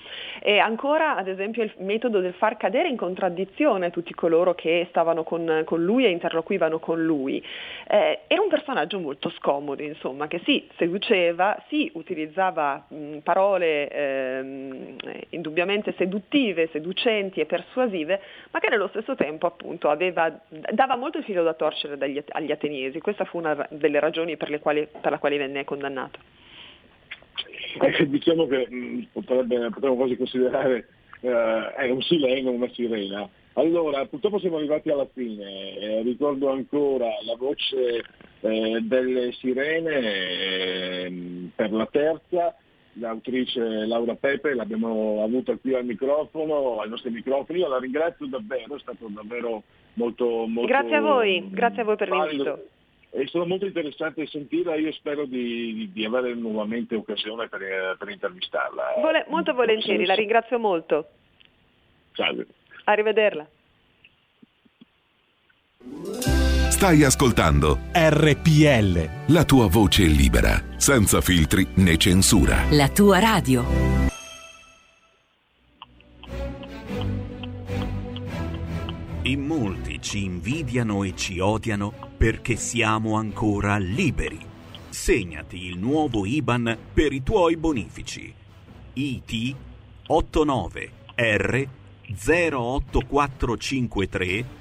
e ancora ad esempio il metodo del far cadere in contraddizione tutti coloro che stavano con, con lui e interloquivano con lui. Eh, era un personaggio molto scomodo, insomma, che sì, seduceva, sì, utilizzava mh, parole ehm, indubbiamente seduttive, seducenti e persuasive, ma che nello stesso tempo appunto aveva, dava molto il filo da torcere dagli, agli ateniesi. Questa fu una delle ragioni per, le quali, per la quale venne condannato. Eh, diciamo che mh, potrebbe, potremmo quasi considerare eh, è un sileno, una sirena. Allora, purtroppo siamo arrivati alla fine, eh, ricordo ancora la voce eh, delle sirene ehm, per la terza, l'autrice Laura Pepe, l'abbiamo avuta qui al microfono, ai nostri microfoni, io la ringrazio davvero, è stato davvero molto... molto grazie a voi, grazie a voi per valido. l'invito. È stato molto interessante sentirla, io spero di, di avere nuovamente occasione per, per intervistarla. Vole- molto volentieri, la ringrazio molto. Salve. Arrivederla. Stai ascoltando RPL. la tua voce libera, senza filtri né censura. La tua radio. In molti ci invidiano e ci odiano perché siamo ancora liberi. Segnati il nuovo IBAN per i tuoi bonifici. IT 89 R 08453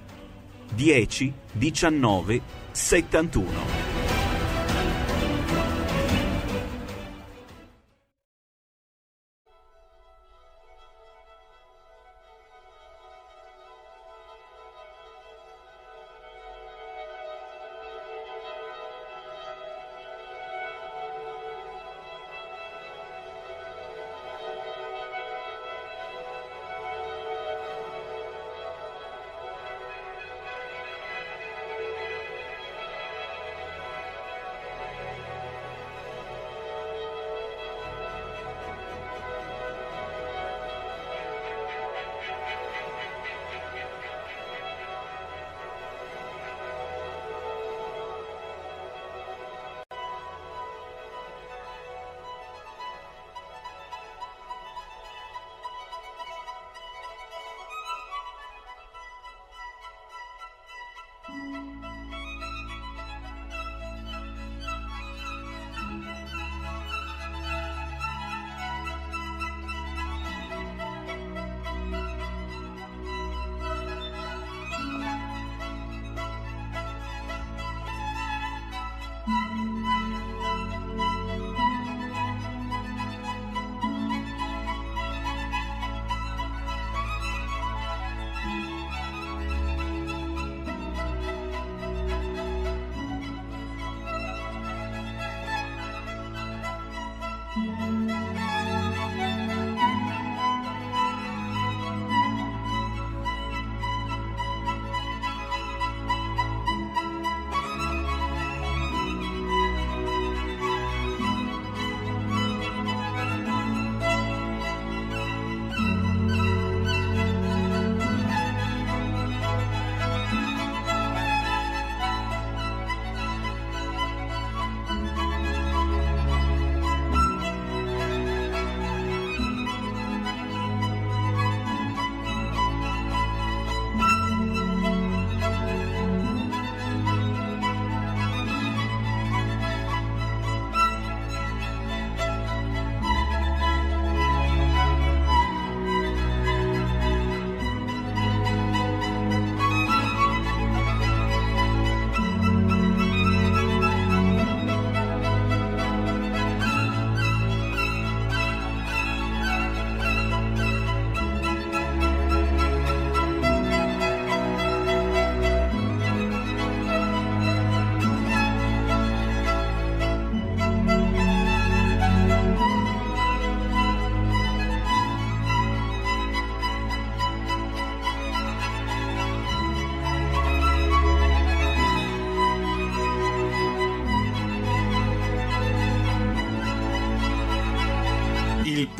10 19 71.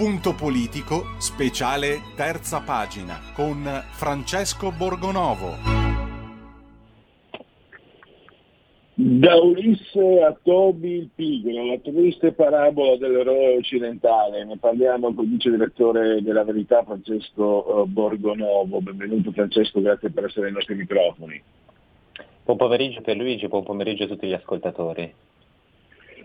Punto politico, speciale terza pagina con Francesco Borgonovo. Da Ulisse a Toby il Pigro, la triste parabola dell'eroe occidentale. Ne parliamo con il vice direttore della Verità Francesco eh, Borgonovo. Benvenuto Francesco, grazie per essere ai nostri microfoni. Buon pomeriggio per Luigi, buon pomeriggio a tutti gli ascoltatori.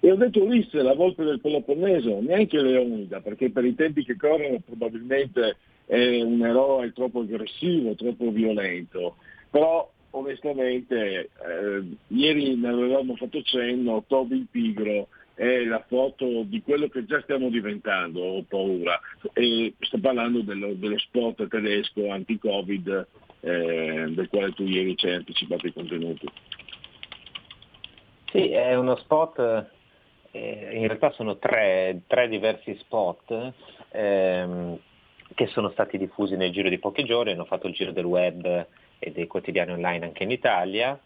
E ho detto Ulisse, la volpe del Peloponneso, neanche Leonida, perché per i tempi che corrono probabilmente è un eroe troppo aggressivo, troppo violento. Però onestamente eh, ieri ne avevamo fatto cenno, Toby il Pigro è la foto di quello che già stiamo diventando, ho paura. E sto parlando dello, dello spot tedesco anti-Covid eh, del quale tu ieri ci hai anticipato i contenuti. Sì, è uno spot, eh, in realtà sono tre, tre diversi spot ehm, che sono stati diffusi nel giro di pochi giorni, hanno fatto il giro del web e dei quotidiani online anche in Italia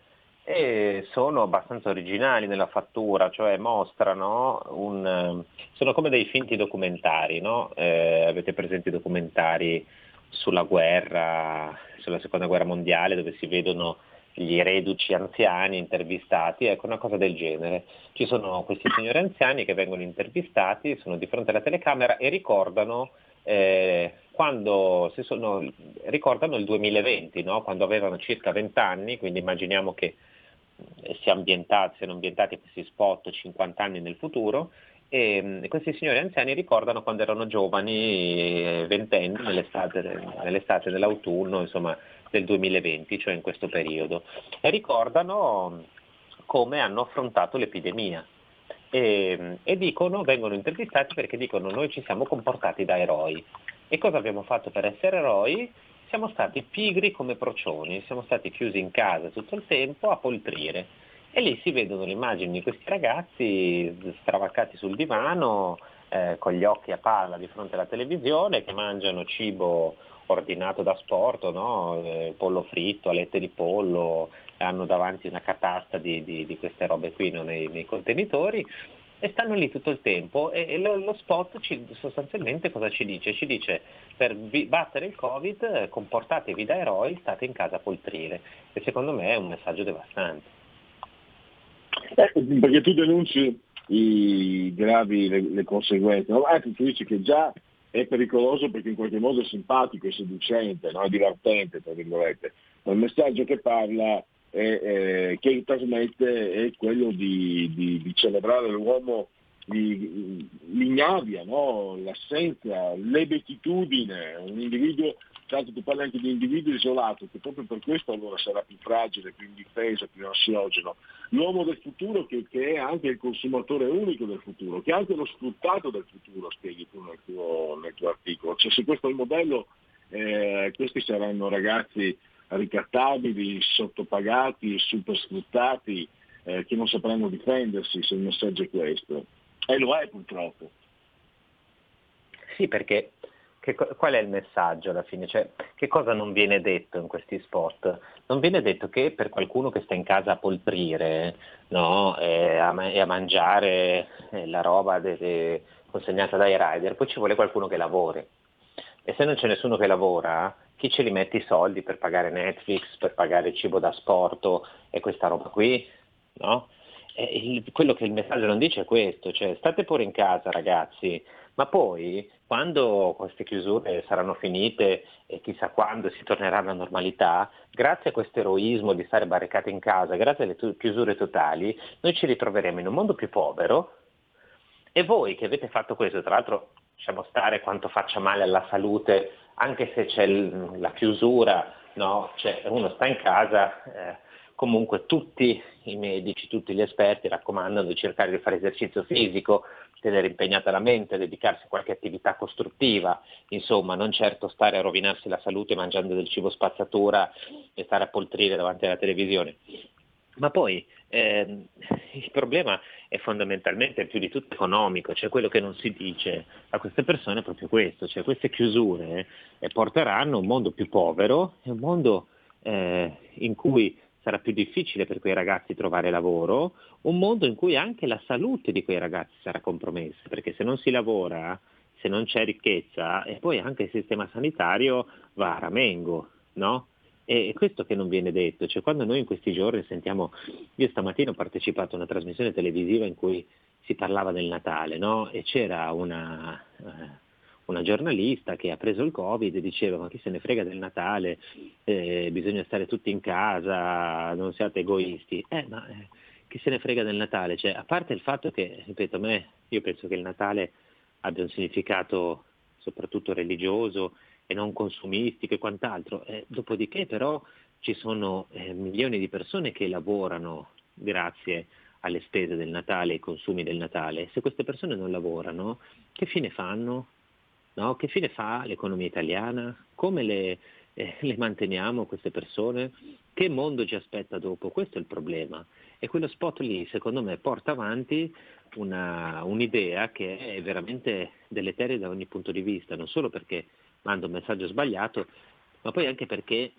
e sono abbastanza originali nella fattura, cioè mostrano un... sono come dei finti documentari, no? Eh, avete presente i documentari sulla guerra, sulla seconda guerra mondiale dove si vedono gli reduci anziani intervistati, ecco una cosa del genere. Ci sono questi signori anziani che vengono intervistati, sono di fronte alla telecamera e ricordano eh, quando sono, ricordano il 2020, no? quando avevano circa 20 anni, quindi immaginiamo che si siano ambientati questi spot 50 anni nel futuro, e mh, questi signori anziani ricordano quando erano giovani, eh, ventenni, nell'estate, nell'estate, nell'autunno, insomma, del 2020, cioè in questo periodo, e ricordano come hanno affrontato l'epidemia. E, e dicono, vengono intervistati perché dicono noi ci siamo comportati da eroi. E cosa abbiamo fatto per essere eroi? Siamo stati pigri come procioni, siamo stati chiusi in casa tutto il tempo a poltrire. E lì si vedono le immagini di questi ragazzi stravaccati sul divano, eh, con gli occhi a palla di fronte alla televisione, che mangiano cibo ordinato da sport, no? eh, pollo fritto, alette di pollo, hanno davanti una catasta di, di, di queste robe qui no? nei, nei, contenitori e stanno lì tutto il tempo e, e lo, lo, spot ci, sostanzialmente cosa ci dice? Ci dice per vi, battere il covid comportatevi da eroi, state in casa a poltrire e secondo me è un messaggio devastante. Eh, perché tu denunci i gravi, le, le conseguenze, no? anche tu dici che già è pericoloso perché in qualche modo è simpatico, è seducente, no? è divertente, tra virgolette. Ma il messaggio che parla, è, è, che trasmette è quello di, di, di celebrare l'uomo, di, l'ignavia, no? l'assenza, l'ebetitudine, un individuo tanto tu parli anche di individuo isolato, che proprio per questo allora sarà più fragile, più indifeso, più ansiogeno. L'uomo del futuro che, che, è anche il consumatore unico del futuro, che è anche lo sfruttato del futuro, spieghi tu nel tuo, nel tuo articolo. Cioè se questo è il modello, eh, questi saranno ragazzi ricattabili, sottopagati, super sfruttati, eh, che non sapranno difendersi se il messaggio è questo. E lo è purtroppo. Sì, perché che, qual è il messaggio alla fine? Cioè, che cosa non viene detto in questi spot? Non viene detto che per qualcuno che sta in casa a poltrire no, e, a, e, a, mangiare eh, la roba de, de, consegnata dai rider, poi ci vuole qualcuno che lavori. E se non c'è nessuno che lavora, chi ce li mette i soldi per pagare Netflix, per pagare cibo da sport e questa roba qui? No? Il, quello che il messaggio non dice è questo, cioè state pure in casa ragazzi, ma poi quando queste chiusure saranno finite e chissà quando si tornerà alla normalità, grazie a questo eroismo di stare barricati in casa, grazie alle to- chiusure totali, noi ci ritroveremo in un mondo più povero e voi che avete fatto questo, tra l'altro lasciamo stare quanto faccia male alla salute, anche se c'è l- la chiusura, no? cioè, uno sta in casa, eh, comunque tutti i medici, tutti gli esperti raccomandano di cercare di fare esercizio fisico, tenere impegnata la mente, dedicarsi a qualche attività costruttiva, insomma, non certo stare a rovinarsi la salute mangiando del cibo spazzatura e stare a poltrire davanti alla televisione. Ma poi ehm, il problema è fondamentalmente più di tutto economico, cioè quello che non si dice a queste persone è proprio questo, cioè queste chiusure eh, porteranno un mondo più povero, un mondo eh, in cui sarà più difficile per quei ragazzi trovare lavoro, un mondo in cui anche la salute di quei ragazzi sarà compromessa, perché se non si lavora se non c'è ricchezza, e poi anche il sistema sanitario va a ramengo, no? E questo che non viene detto, cioè quando noi in questi giorni sentiamo, io stamattina ho partecipato a una trasmissione televisiva in cui si parlava del Natale, no? E c'era una, eh, una giornalista che ha preso il Covid e diceva ma chi se ne frega del Natale, eh, bisogna stare tutti in casa, non siate egoisti. Eh, ma eh, chi se ne frega del Natale? Cioè, a parte il fatto che, ripeto, a me, io penso che il Natale abbia un significato soprattutto religioso e non consumistico e quant'altro. Eh, dopodiché però ci sono eh, milioni di persone che lavorano grazie alle spese del Natale, ai consumi del Natale. Se queste persone non lavorano, che fine fanno? No? Che fine fa l'economia italiana? Come le, eh, le manteniamo queste persone? Che mondo ci aspetta dopo? Questo è il problema. E quello spot lì, secondo me, porta avanti una, un'idea che è veramente deleteria da ogni punto di vista, non solo perché manda un messaggio sbagliato, ma poi anche perché,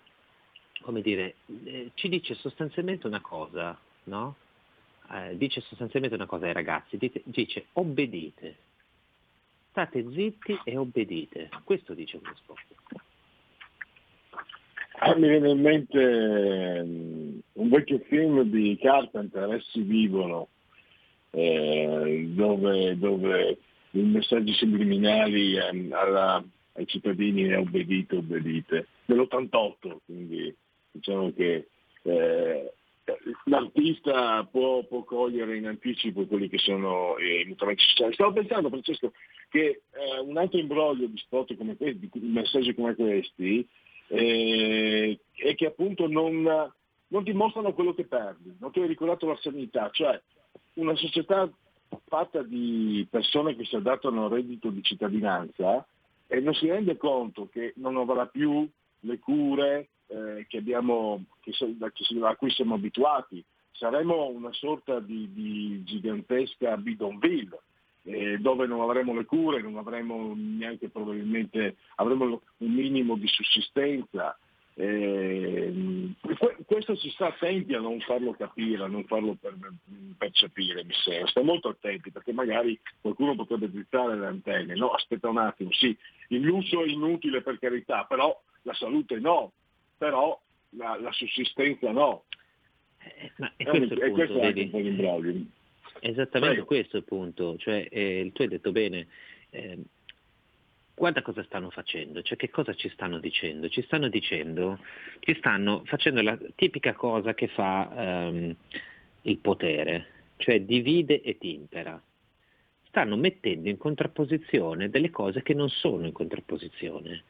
come dire, eh, ci dice sostanzialmente una cosa, no? Eh, dice sostanzialmente una cosa ai ragazzi, dite- dice obbedite, state zitti e obbedite, questo dice quello spot. Ah, mi viene in mente mm, un vecchio film di Carpenter, Essi vivono, eh, dove, dove i messaggi subliminali ehm, alla- ai cittadini è obbedite, obbedite, dell'88, quindi diciamo che eh, l'artista può, può cogliere in anticipo quelli che sono i mutamenti sociali. Stavo pensando, Francesco, che eh, un altro imbroglio di spot come questi, di messaggi come questi, eh, è che appunto non, non dimostrano quello che perdi. Non ti hai ricordato la sanità, cioè una società fatta di persone che si adattano al reddito di cittadinanza e non si rende conto che non avrà più le cure eh, che abbiamo, che a cui siamo abituati. Saremo una sorta di, di gigantesca bidonville eh, dove non avremo le cure, non avremo neanche probabilmente, avremo un minimo di sussistenza. Eh, que- questo si sta attenti a non farlo capire, a non farlo per- percepire, mi sembra. Sta molto attenti perché magari qualcuno potrebbe drizzare le antenne. No, aspetta un attimo, sì, il lusso è inutile per carità, però la salute no, però la, la sussistenza no. Ma è questo il e punto, questo è anche vedi? Esattamente Prego. questo è il punto, cioè eh, tu hai detto bene, eh, guarda cosa stanno facendo, cioè che cosa ci stanno dicendo? Ci stanno dicendo, ci stanno facendo la tipica cosa che fa ehm, il potere, cioè divide e timpera. Stanno mettendo in contrapposizione delle cose che non sono in contrapposizione.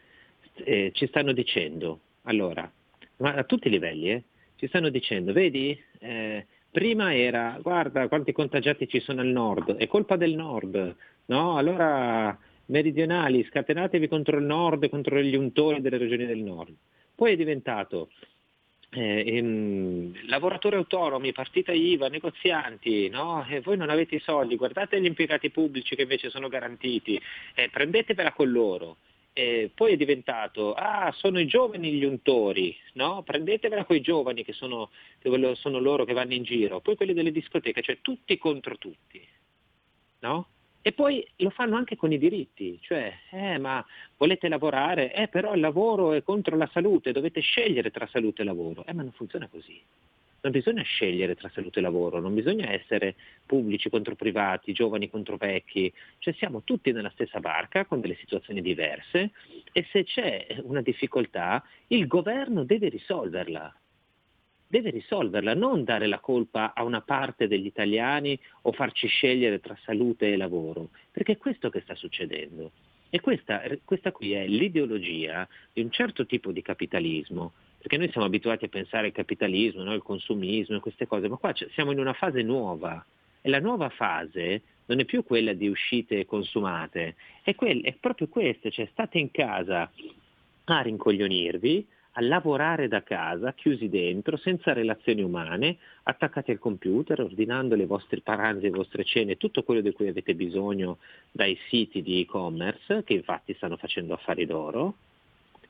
Eh, ci stanno dicendo, allora, ma a tutti i livelli, eh, ci stanno dicendo, vedi, eh, prima era, guarda quanti contagiati ci sono al nord, è colpa del nord, no? Allora meridionali, scatenatevi contro il nord, contro gli untori delle regioni del nord. Poi è diventato eh, ehm, lavoratori autonomi, partita IVA, negozianti, no? E voi non avete i soldi, guardate gli impiegati pubblici che invece sono garantiti, eh, prendetevela con loro. Eh, poi è diventato, ah, sono i giovani gli untori, no? Prendetevela con i giovani che sono, che sono loro che vanno in giro, poi quelli delle discoteche, cioè tutti contro tutti, no? E poi lo fanno anche con i diritti, cioè, eh, ma volete lavorare? Eh, però il lavoro è contro la salute, dovete scegliere tra salute e lavoro. Eh, ma non funziona così. Non bisogna scegliere tra salute e lavoro, non bisogna essere pubblici contro privati, giovani contro vecchi, cioè siamo tutti nella stessa barca con delle situazioni diverse e se c'è una difficoltà il governo deve risolverla deve risolverla, non dare la colpa a una parte degli italiani o farci scegliere tra salute e lavoro, perché è questo che sta succedendo. E questa, questa qui è l'ideologia di un certo tipo di capitalismo, perché noi siamo abituati a pensare al capitalismo, al consumismo e queste cose, ma qua siamo in una fase nuova e la nuova fase non è più quella di uscite consumate, è, quel- è proprio questa, cioè state in casa a rincoglionirvi, a lavorare da casa, chiusi dentro, senza relazioni umane, attaccati al computer, ordinando le vostre pranzi, le vostre cene, tutto quello di cui avete bisogno dai siti di e-commerce, che infatti stanno facendo affari d'oro.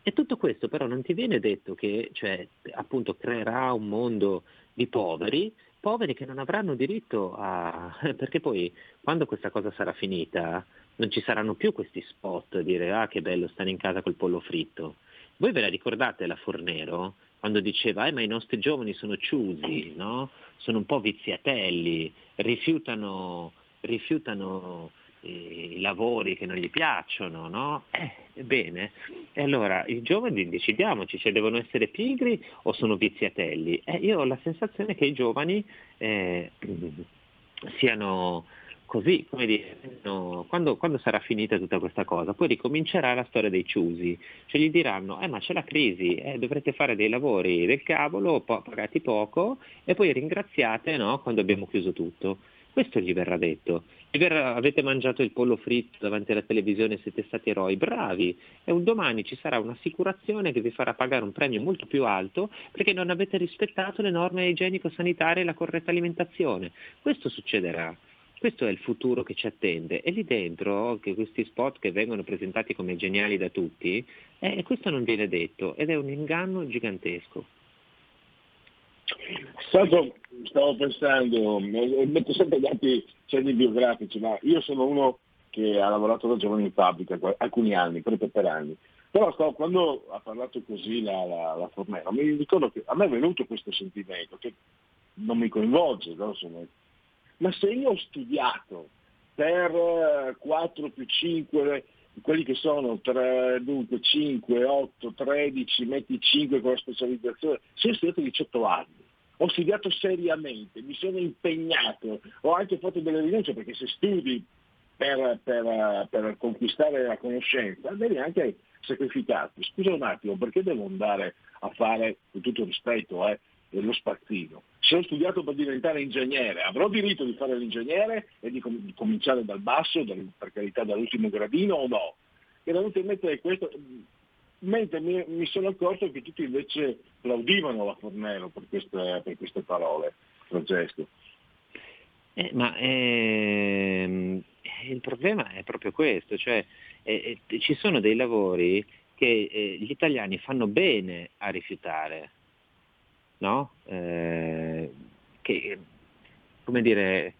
E tutto questo però non ti viene detto che cioè, appunto creerà un mondo di poveri poveri che non avranno diritto a... perché poi quando questa cosa sarà finita non ci saranno più questi spot a dire ah che bello stare in casa col pollo fritto. Voi ve la ricordate la Fornero? Quando diceva eh, ma i nostri giovani sono ciusi, no? sono un po' viziatelli, rifiutano, rifiutano i lavori che non gli piacciono, no? Eh, ebbene, e allora i giovani decidiamoci se devono essere pigri o sono viziatelli. Eh, io ho la sensazione che i giovani eh, siano così, come dire, no, quando, quando, sarà finita tutta questa cosa, poi ricomincerà la storia dei ciusi, cioè gli diranno, eh ma c'è la crisi, eh, dovrete fare dei lavori del cavolo, po- pagati poco, e poi ringraziate no, quando abbiamo chiuso tutto. Questo gli verrà detto. Verrà, avete mangiato il pollo fritto davanti alla televisione siete stati eroi, bravi. E un domani ci sarà un'assicurazione che vi farà pagare un premio molto più alto perché non avete rispettato le norme igienico-sanitarie e la corretta alimentazione. Questo succederà. Questo è il futuro che ci attende e lì dentro che questi spot che vengono presentati come geniali da tutti, eh, questo non viene detto ed è un inganno gigantesco. Stato, stavo pensando, metto sempre dati cenni biografici, ma io sono uno che ha lavorato da giovane in fabbrica alcuni anni, proprio per anni. Però stavo, quando ha parlato così la, la, la Fornero, mi ricordo che a me è venuto questo sentimento, che non mi coinvolge, no? Sono, ma se io ho studiato per 4 più 5, quelli che sono 3, dunque 5, 8, 13, metti 5 con la specializzazione, se ho studiato 18 anni, ho studiato seriamente, mi sono impegnato, ho anche fatto delle rinunce perché se studi per, per, per conquistare la conoscenza devi anche sacrificarti. Scusa un attimo, perché devo andare a fare, con tutto rispetto, eh, lo spazzino. Se ho studiato per diventare ingegnere, avrò diritto di fare l'ingegnere e di, com- di cominciare dal basso, dal, per carità dall'ultimo gradino o no? Mi è venuto in mente questo, mentre mi, mi, sono accorto che tutti invece applaudivano la Fornero per queste, per queste parole, Francesco. Eh, ma ehm, il problema è proprio questo, cioè eh, eh, ci sono dei lavori che eh, gli italiani fanno bene a rifiutare, no? Eh, che, come dire,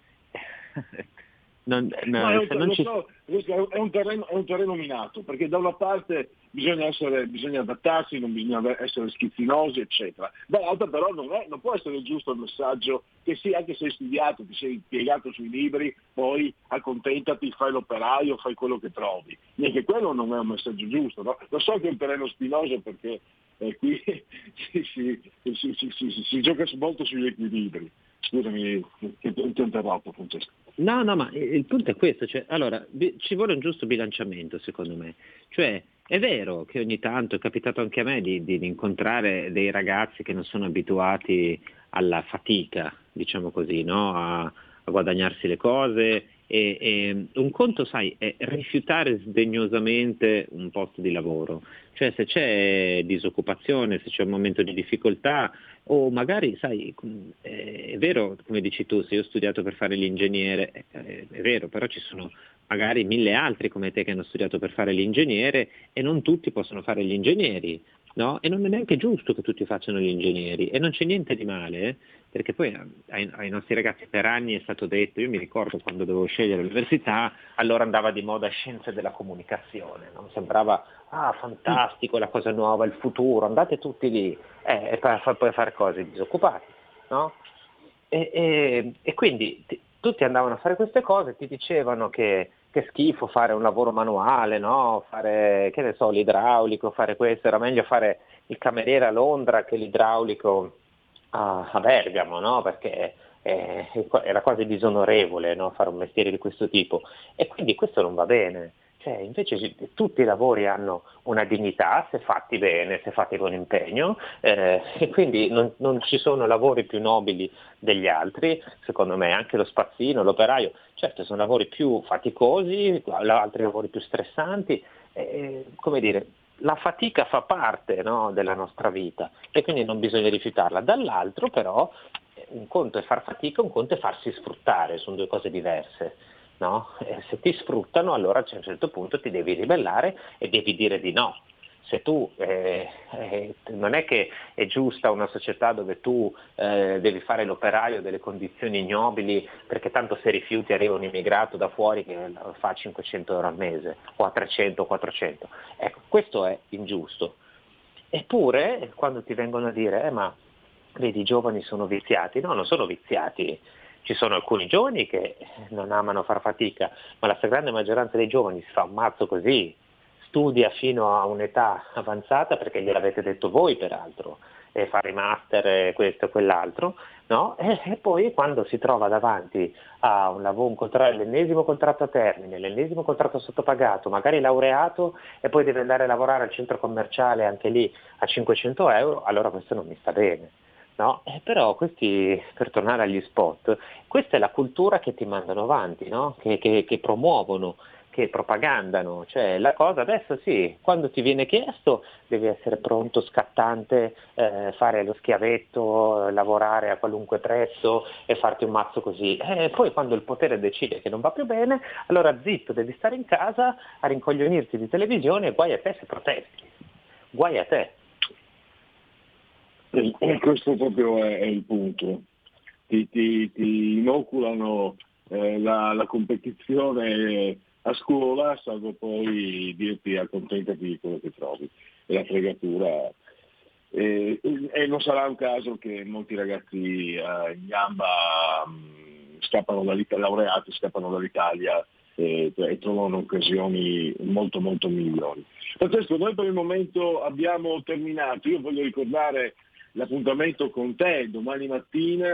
non, no, no, è, un, ci... so, è, un terreno, è, un terreno, minato, perché da una parte bisogna, essere, bisogna adattarsi, non bisogna essere schizzinosi, eccetera. Dall'altra però non, è, non, può essere giusto il messaggio che sì, anche se hai studiato, ti sei impiegato sui libri, poi accontentati, fai l'operaio, fai quello che trovi. Neanche quello non è un messaggio giusto. No? Lo so che è un terreno spinoso perché eh, qui si, si, si, si gioca molto sugli equilibri. Scusami, ti ho interrotto Francesco. No, no, ma il punto è questo, cioè, allora, ci vuole un giusto bilanciamento secondo me, cioè è vero che ogni tanto è capitato anche a me di, di, incontrare dei ragazzi che non sono abituati alla fatica, diciamo così, no? a, a, guadagnarsi le cose e, e, un conto, sai, è rifiutare sdegnosamente un posto di lavoro, cioè se c'è disoccupazione, se c'è un momento di difficoltà, o magari, sai, è vero, come dici tu, se io ho studiato per fare l'ingegnere, è vero, però ci sono magari mille altri come te che hanno studiato per fare l'ingegnere e non tutti possono fare gli ingegneri, no? E non è neanche giusto che tutti facciano gli ingegneri e non c'è niente di male, eh? perché poi ai, ai, nostri ragazzi per anni è stato detto, io mi ricordo quando dovevo scegliere l'università, allora andava di moda scienze della comunicazione, no? sembrava ah fantastico, la cosa nuova, il futuro, andate tutti lì eh, e poi, poi fare cose disoccupati. No? E, e, e, quindi t- tutti andavano a fare queste cose, ti dicevano che, che schifo fare un lavoro manuale, no? fare che ne so, l'idraulico, fare questo, era meglio fare il cameriere a Londra che l'idraulico a, a Bergamo, no? perché eh, era quasi disonorevole no? fare un mestiere di questo tipo e quindi questo non va bene. Cioè, invece tutti i lavori hanno una dignità se fatti bene, se fatti con impegno eh, e quindi non, non, ci sono lavori più nobili degli altri, secondo me anche lo spazzino, l'operaio, certo sono lavori più faticosi, altri lavori più stressanti, eh, come dire, la fatica fa parte no, della nostra vita e quindi non bisogna rifiutarla. Dall'altro però un conto è far fatica, un conto è farsi sfruttare, sono due cose diverse. No? se ti sfruttano allora a un certo punto ti devi ribellare e devi dire di no. se tu eh, eh, non è che è giusta una società dove tu eh, devi fare l'operaio delle condizioni ignobili perché tanto se rifiuti arriva un immigrato da fuori che fa a 500 euro al mese o a 300 o 400. Ecco, questo è ingiusto. Eppure quando ti vengono a dire eh, ma vedi i giovani sono viziati, no, non sono viziati, ci sono alcuni giovani che non amano far fatica, ma la stragrande maggioranza dei giovani si fa un mazzo così, studia fino a un'età avanzata perché gliel'avete detto voi peraltro, e fare i master questo e quell'altro, no? e, e poi quando si trova davanti a un lavoro, un contra- l'ennesimo contratto a termine, l'ennesimo contratto sottopagato, magari laureato e poi deve andare a lavorare al centro commerciale anche lì a 500 euro, allora questo non mi sta bene. No? Eh, però questi, per tornare agli spot, questa è la cultura che ti mandano avanti, no? che, che, che promuovono, che propagandano, cioè la cosa adesso sì, quando ti viene chiesto devi essere pronto, scattante, eh, fare lo schiavetto, lavorare a qualunque prezzo e farti un mazzo così. E poi quando il potere decide che non va più bene, allora zitto, devi stare in casa a rincoglionirti di televisione e guai a te se protesti. Guai a te. E e questo proprio è, è il punto. Ti, ti- ti inoculano eh, la, la competizione a scuola, salvo poi dirti accontentati di quello che trovi. E la fregatura. E, e non sarà un caso che molti ragazzi eh, in gamba mh, scappano dall'Italia, laureati scappano dall'Italia e, e trovano occasioni molto molto migliori. Francesco, noi per il momento abbiamo terminato. Io voglio ricordare l'appuntamento con te domani mattina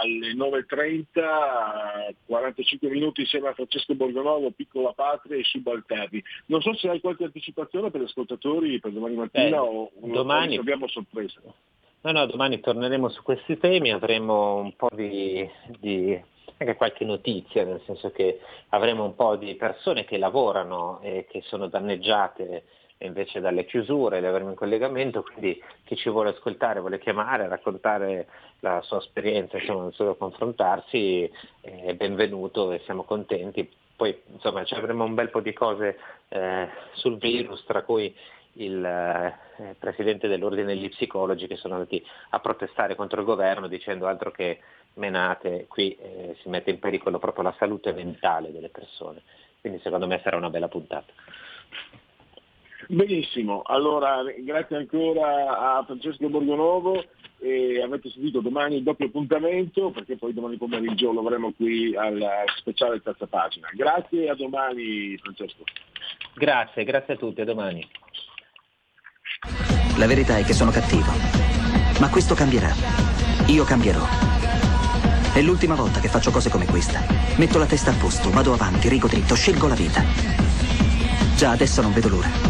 alle 9.30, 45 minuti insieme a Francesco Borgonovo, Piccola Patria e Subalterni. Non so se hai qualche anticipazione per gli ascoltatori per domani mattina Eh, o domani- abbiamo sorpresa. No, no, domani torneremo su questi temi, avremo un po' di, di- anche qualche notizia, nel senso che avremo un po' di persone che lavorano e che sono danneggiate invece dalle chiusure, le avremo in collegamento, quindi chi ci vuole ascoltare, vuole chiamare, raccontare la sua esperienza, insomma, non solo confrontarsi, è benvenuto e siamo contenti. Poi insomma ci avremo un bel po' di cose eh, sul virus, tra cui il eh, presidente dell'ordine degli psicologi che sono andati a protestare contro il governo dicendo altro che menate, qui eh, si mette in pericolo proprio la salute mentale delle persone. Quindi secondo me sarà una bella puntata. Benissimo, allora grazie ancora a Francesco Borgonovo e avete sentito domani il doppio appuntamento perché poi domani pomeriggio lo avremo qui al speciale terza pagina. Grazie e a domani Francesco. Grazie, grazie a tutti, a domani. La verità è che sono cattivo. Ma questo cambierà. Io cambierò. È l'ultima volta che faccio cose come questa. Metto la testa a posto, vado avanti, rigo dritto, scelgo la vita. Già adesso non vedo l'ora.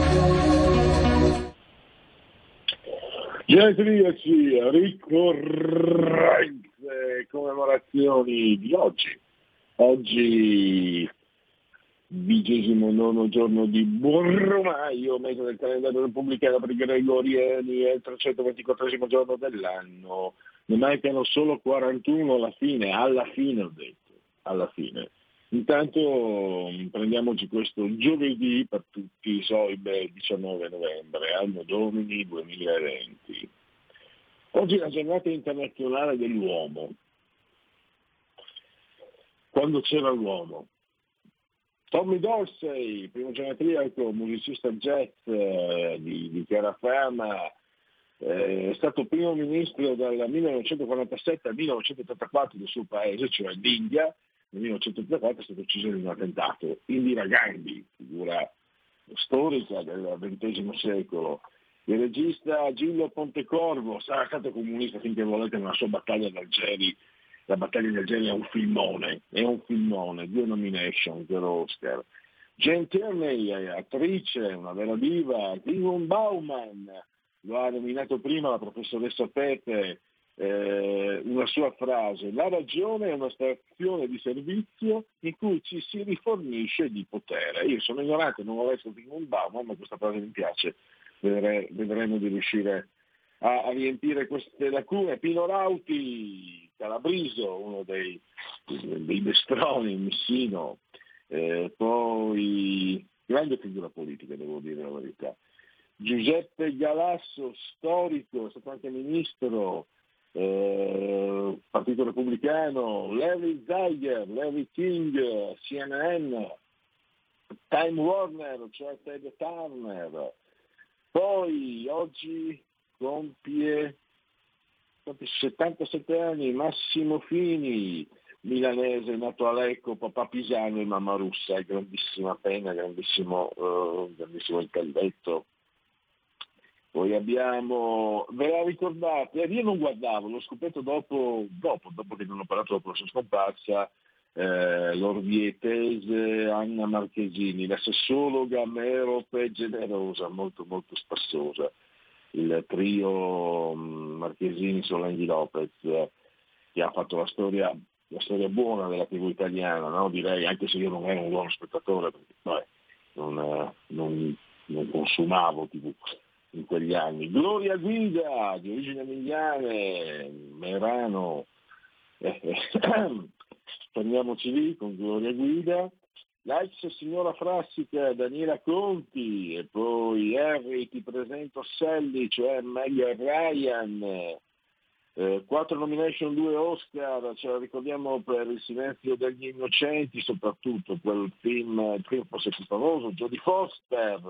Genetriaci, ricorrenze, commemorazioni di oggi. Oggi vigesimo nono giorno di Borromaio, mese del calendario repubblicano per i gregoriani, è il 324 giorno dell'anno. Ne mancano solo 41 alla fine, alla fine ho detto, alla fine. Intanto mh, prendiamoci questo giovedì per tutti i Soibe 19 novembre, anno domini 2020. Oggi è la giornata internazionale dell'uomo. Quando c'era l'uomo. Tommy Dorsey, primo genetriaco, musicista jazz eh, di, di terraferma, eh, è stato primo ministro dal 1947 al 1984 del suo paese, cioè l'India, nel 1934 è stato ucciso in un attentato. Indira Gandhi, figura storica del XX secolo. Il regista Gillo Pontecorvo sarà stato comunista finché volete nella sua battaglia d'Algeri. La battaglia di Algeri è un filmone, è un filmone, due nomination per Oscar. Jane Tierney, attrice, una vera diva, Klingon Bauman, lo ha nominato prima la professoressa Pepe, eh, una sua frase, la ragione è una stazione di servizio in cui ci si rifornisce di potere. Io sono ignorante, non ho letto Zygmunt Bauman, ma questa frase mi piace, Vedere- vedremo di riuscire a, a riempire queste lacune. Pino Rauti, Calabriso, uno dei, dei destroni, Missino, eh, poi grande figura politica, devo dire la verità. Giuseppe Galasso, storico, è stato anche ministro, eh, Partito Repubblicano, Larry Zeiger, Larry King, CNN, Time Warner, cioè Ted Turner. Poi oggi compie compie 77 anni Massimo Fini, milanese, nato a Lecco, papà pisano e mamma russa, grandissima pena, grandissimo, eh, grandissimo intelletto. Poi abbiamo, ve la ricordate? Io non guardavo, l'ho scoperto dopo, dopo, dopo che non ho parlato dopo la sua scomparsa, eh, l'orvietese Anna Marchesini, la sessologa Merope generosa, molto molto spassosa, il trio mm, Marchesini Solanghi Lopez, eh, che ha fatto la storia, la storia buona della TV italiana, no? direi, anche se io non ero un buono spettatore, perché vabbè, non, eh, non- non consumavo TV in quegli anni. Gloria Guida, di origine emiliane, Merano, eh, eh, fermiamoci lì con Gloria Guida, l'ex signora Frassica Daniela Conti e poi Harry ti presento Sally, cioè Meg Ryan, eh, nomination, due Oscar, ce la ricordiamo per Il silenzio degli innocenti, soprattutto quel film, il film forse più famoso, Jodie Foster,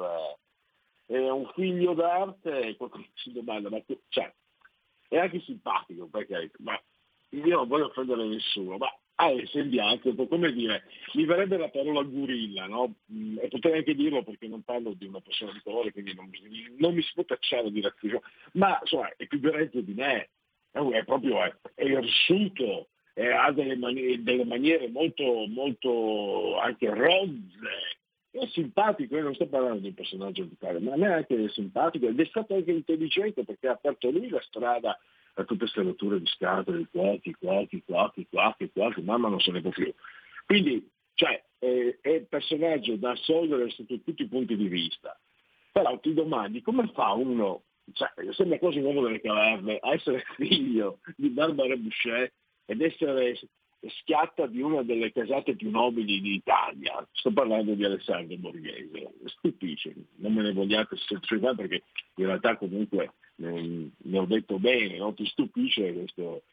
è un figlio d'arte e qualcuno si domanda, ma che- cioè, è anche simpatico perché ma io non voglio offendere nessuno, ma ha il sembiante, un po' come dire, mi verrebbe la parola gorilla, no? Mm, E potrei anche dirlo perché non parlo di una persona di colore, quindi non, non mi si può tacciare di razzismo, ma insomma è più grezzo di me, è, proprio è, è irsuto, ha delle, mani- delle maniere molto, molto anche rozze, è simpatico, io non sto parlando di un personaggio vitale, ma me è simpatico ed è stato anche intelligente perché ha aperto lui la strada a tutte queste rotture di scatole, di cuochi, cuochi, cuochi, cuochi, cuochi, mamma non se ne può più. Quindi, cioè, è, è il personaggio da assolvere sotto tutti i punti di vista. Però ti domandi come fa uno, cioè, sembra quasi un uomo delle caverne, a essere figlio di Barbara Boucher ed essere schiatta di una delle casate più nobili d'Italia. Sto parlando di Alessandro Borghese. Stupisce, non me ne vogliate semplicemente perché in realtà comunque ne, ho detto bene, no? ti stupisce questo,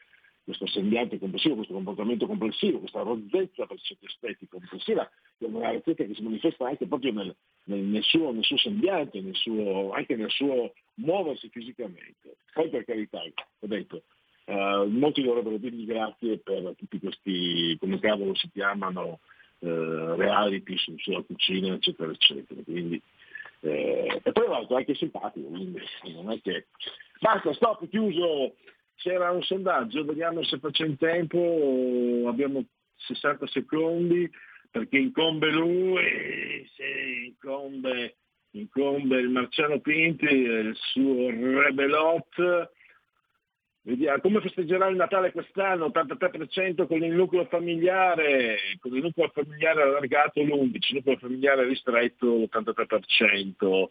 questo sembiante complessivo, questo comportamento complessivo, questa rozzezza per certi aspetti complessiva, che è una rozzezza che si manifesta anche proprio nel, nel- nel suo, nel suo sembiante, suo- anche nel suo muoversi fisicamente. Poi per carità, ho detto, eh, molti dovrebbero dirgli grazie per tutti questi, come cavolo si chiamano, eh, reality su- sulla cucina, eccetera, eccetera. Quindi, eh, e poi l'altro è anche simpatico, quindi non è che... Basta, stop, chiuso. C'era un sondaggio, vediamo se faccio in tempo, abbiamo 60 secondi, perché incombe lui, se incombe, incombe il Marciano Pinti e il suo Rebelot. Vediamo come festeggerà il Natale quest'anno, 83% con il nucleo familiare, con il nucleo familiare allargato l'11%, il nucleo familiare ristretto l'83%.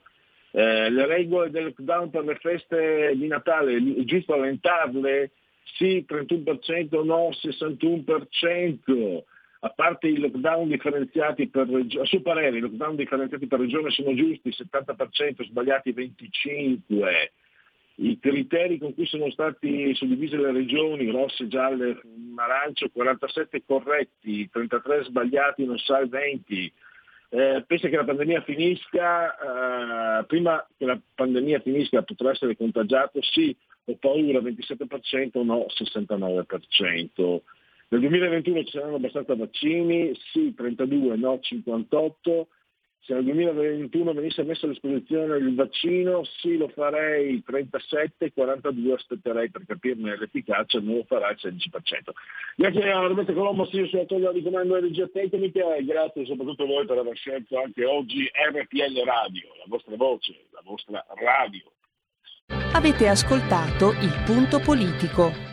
Eh, le regole del lockdown per le feste di Natale, è giusto allentarle? Sì, 31%, no, 61%. A parte i lockdown differenziati per regione, a suo parere i lockdown differenziati per regione sono giusti, 70%, sbagliati 25%. I criteri con cui sono stati suddivise le regioni, rosse, gialle, arancio, 47 corretti, 33 sbagliati, non sa il 20. Eh, pensa che la pandemia finisca, eh, prima che la pandemia finisca potrà essere contagiato? Sì, ho paura, 27%, no, 69%. Nel 2021 ci saranno abbastanza vaccini? Sì, 32, no, 58. Se nel 2021 venisse messo a disposizione il vaccino, sì, lo farei 37, 42 aspetterei per capirne l'efficacia, non lo farà il 16%. Grazie a Roberto Colombo, sì, sulla toglia di comando regia tecnica e grazie soprattutto a voi per aver scelto anche oggi RPL Radio, la vostra voce, la vostra radio. Avete ascoltato Il Punto Politico.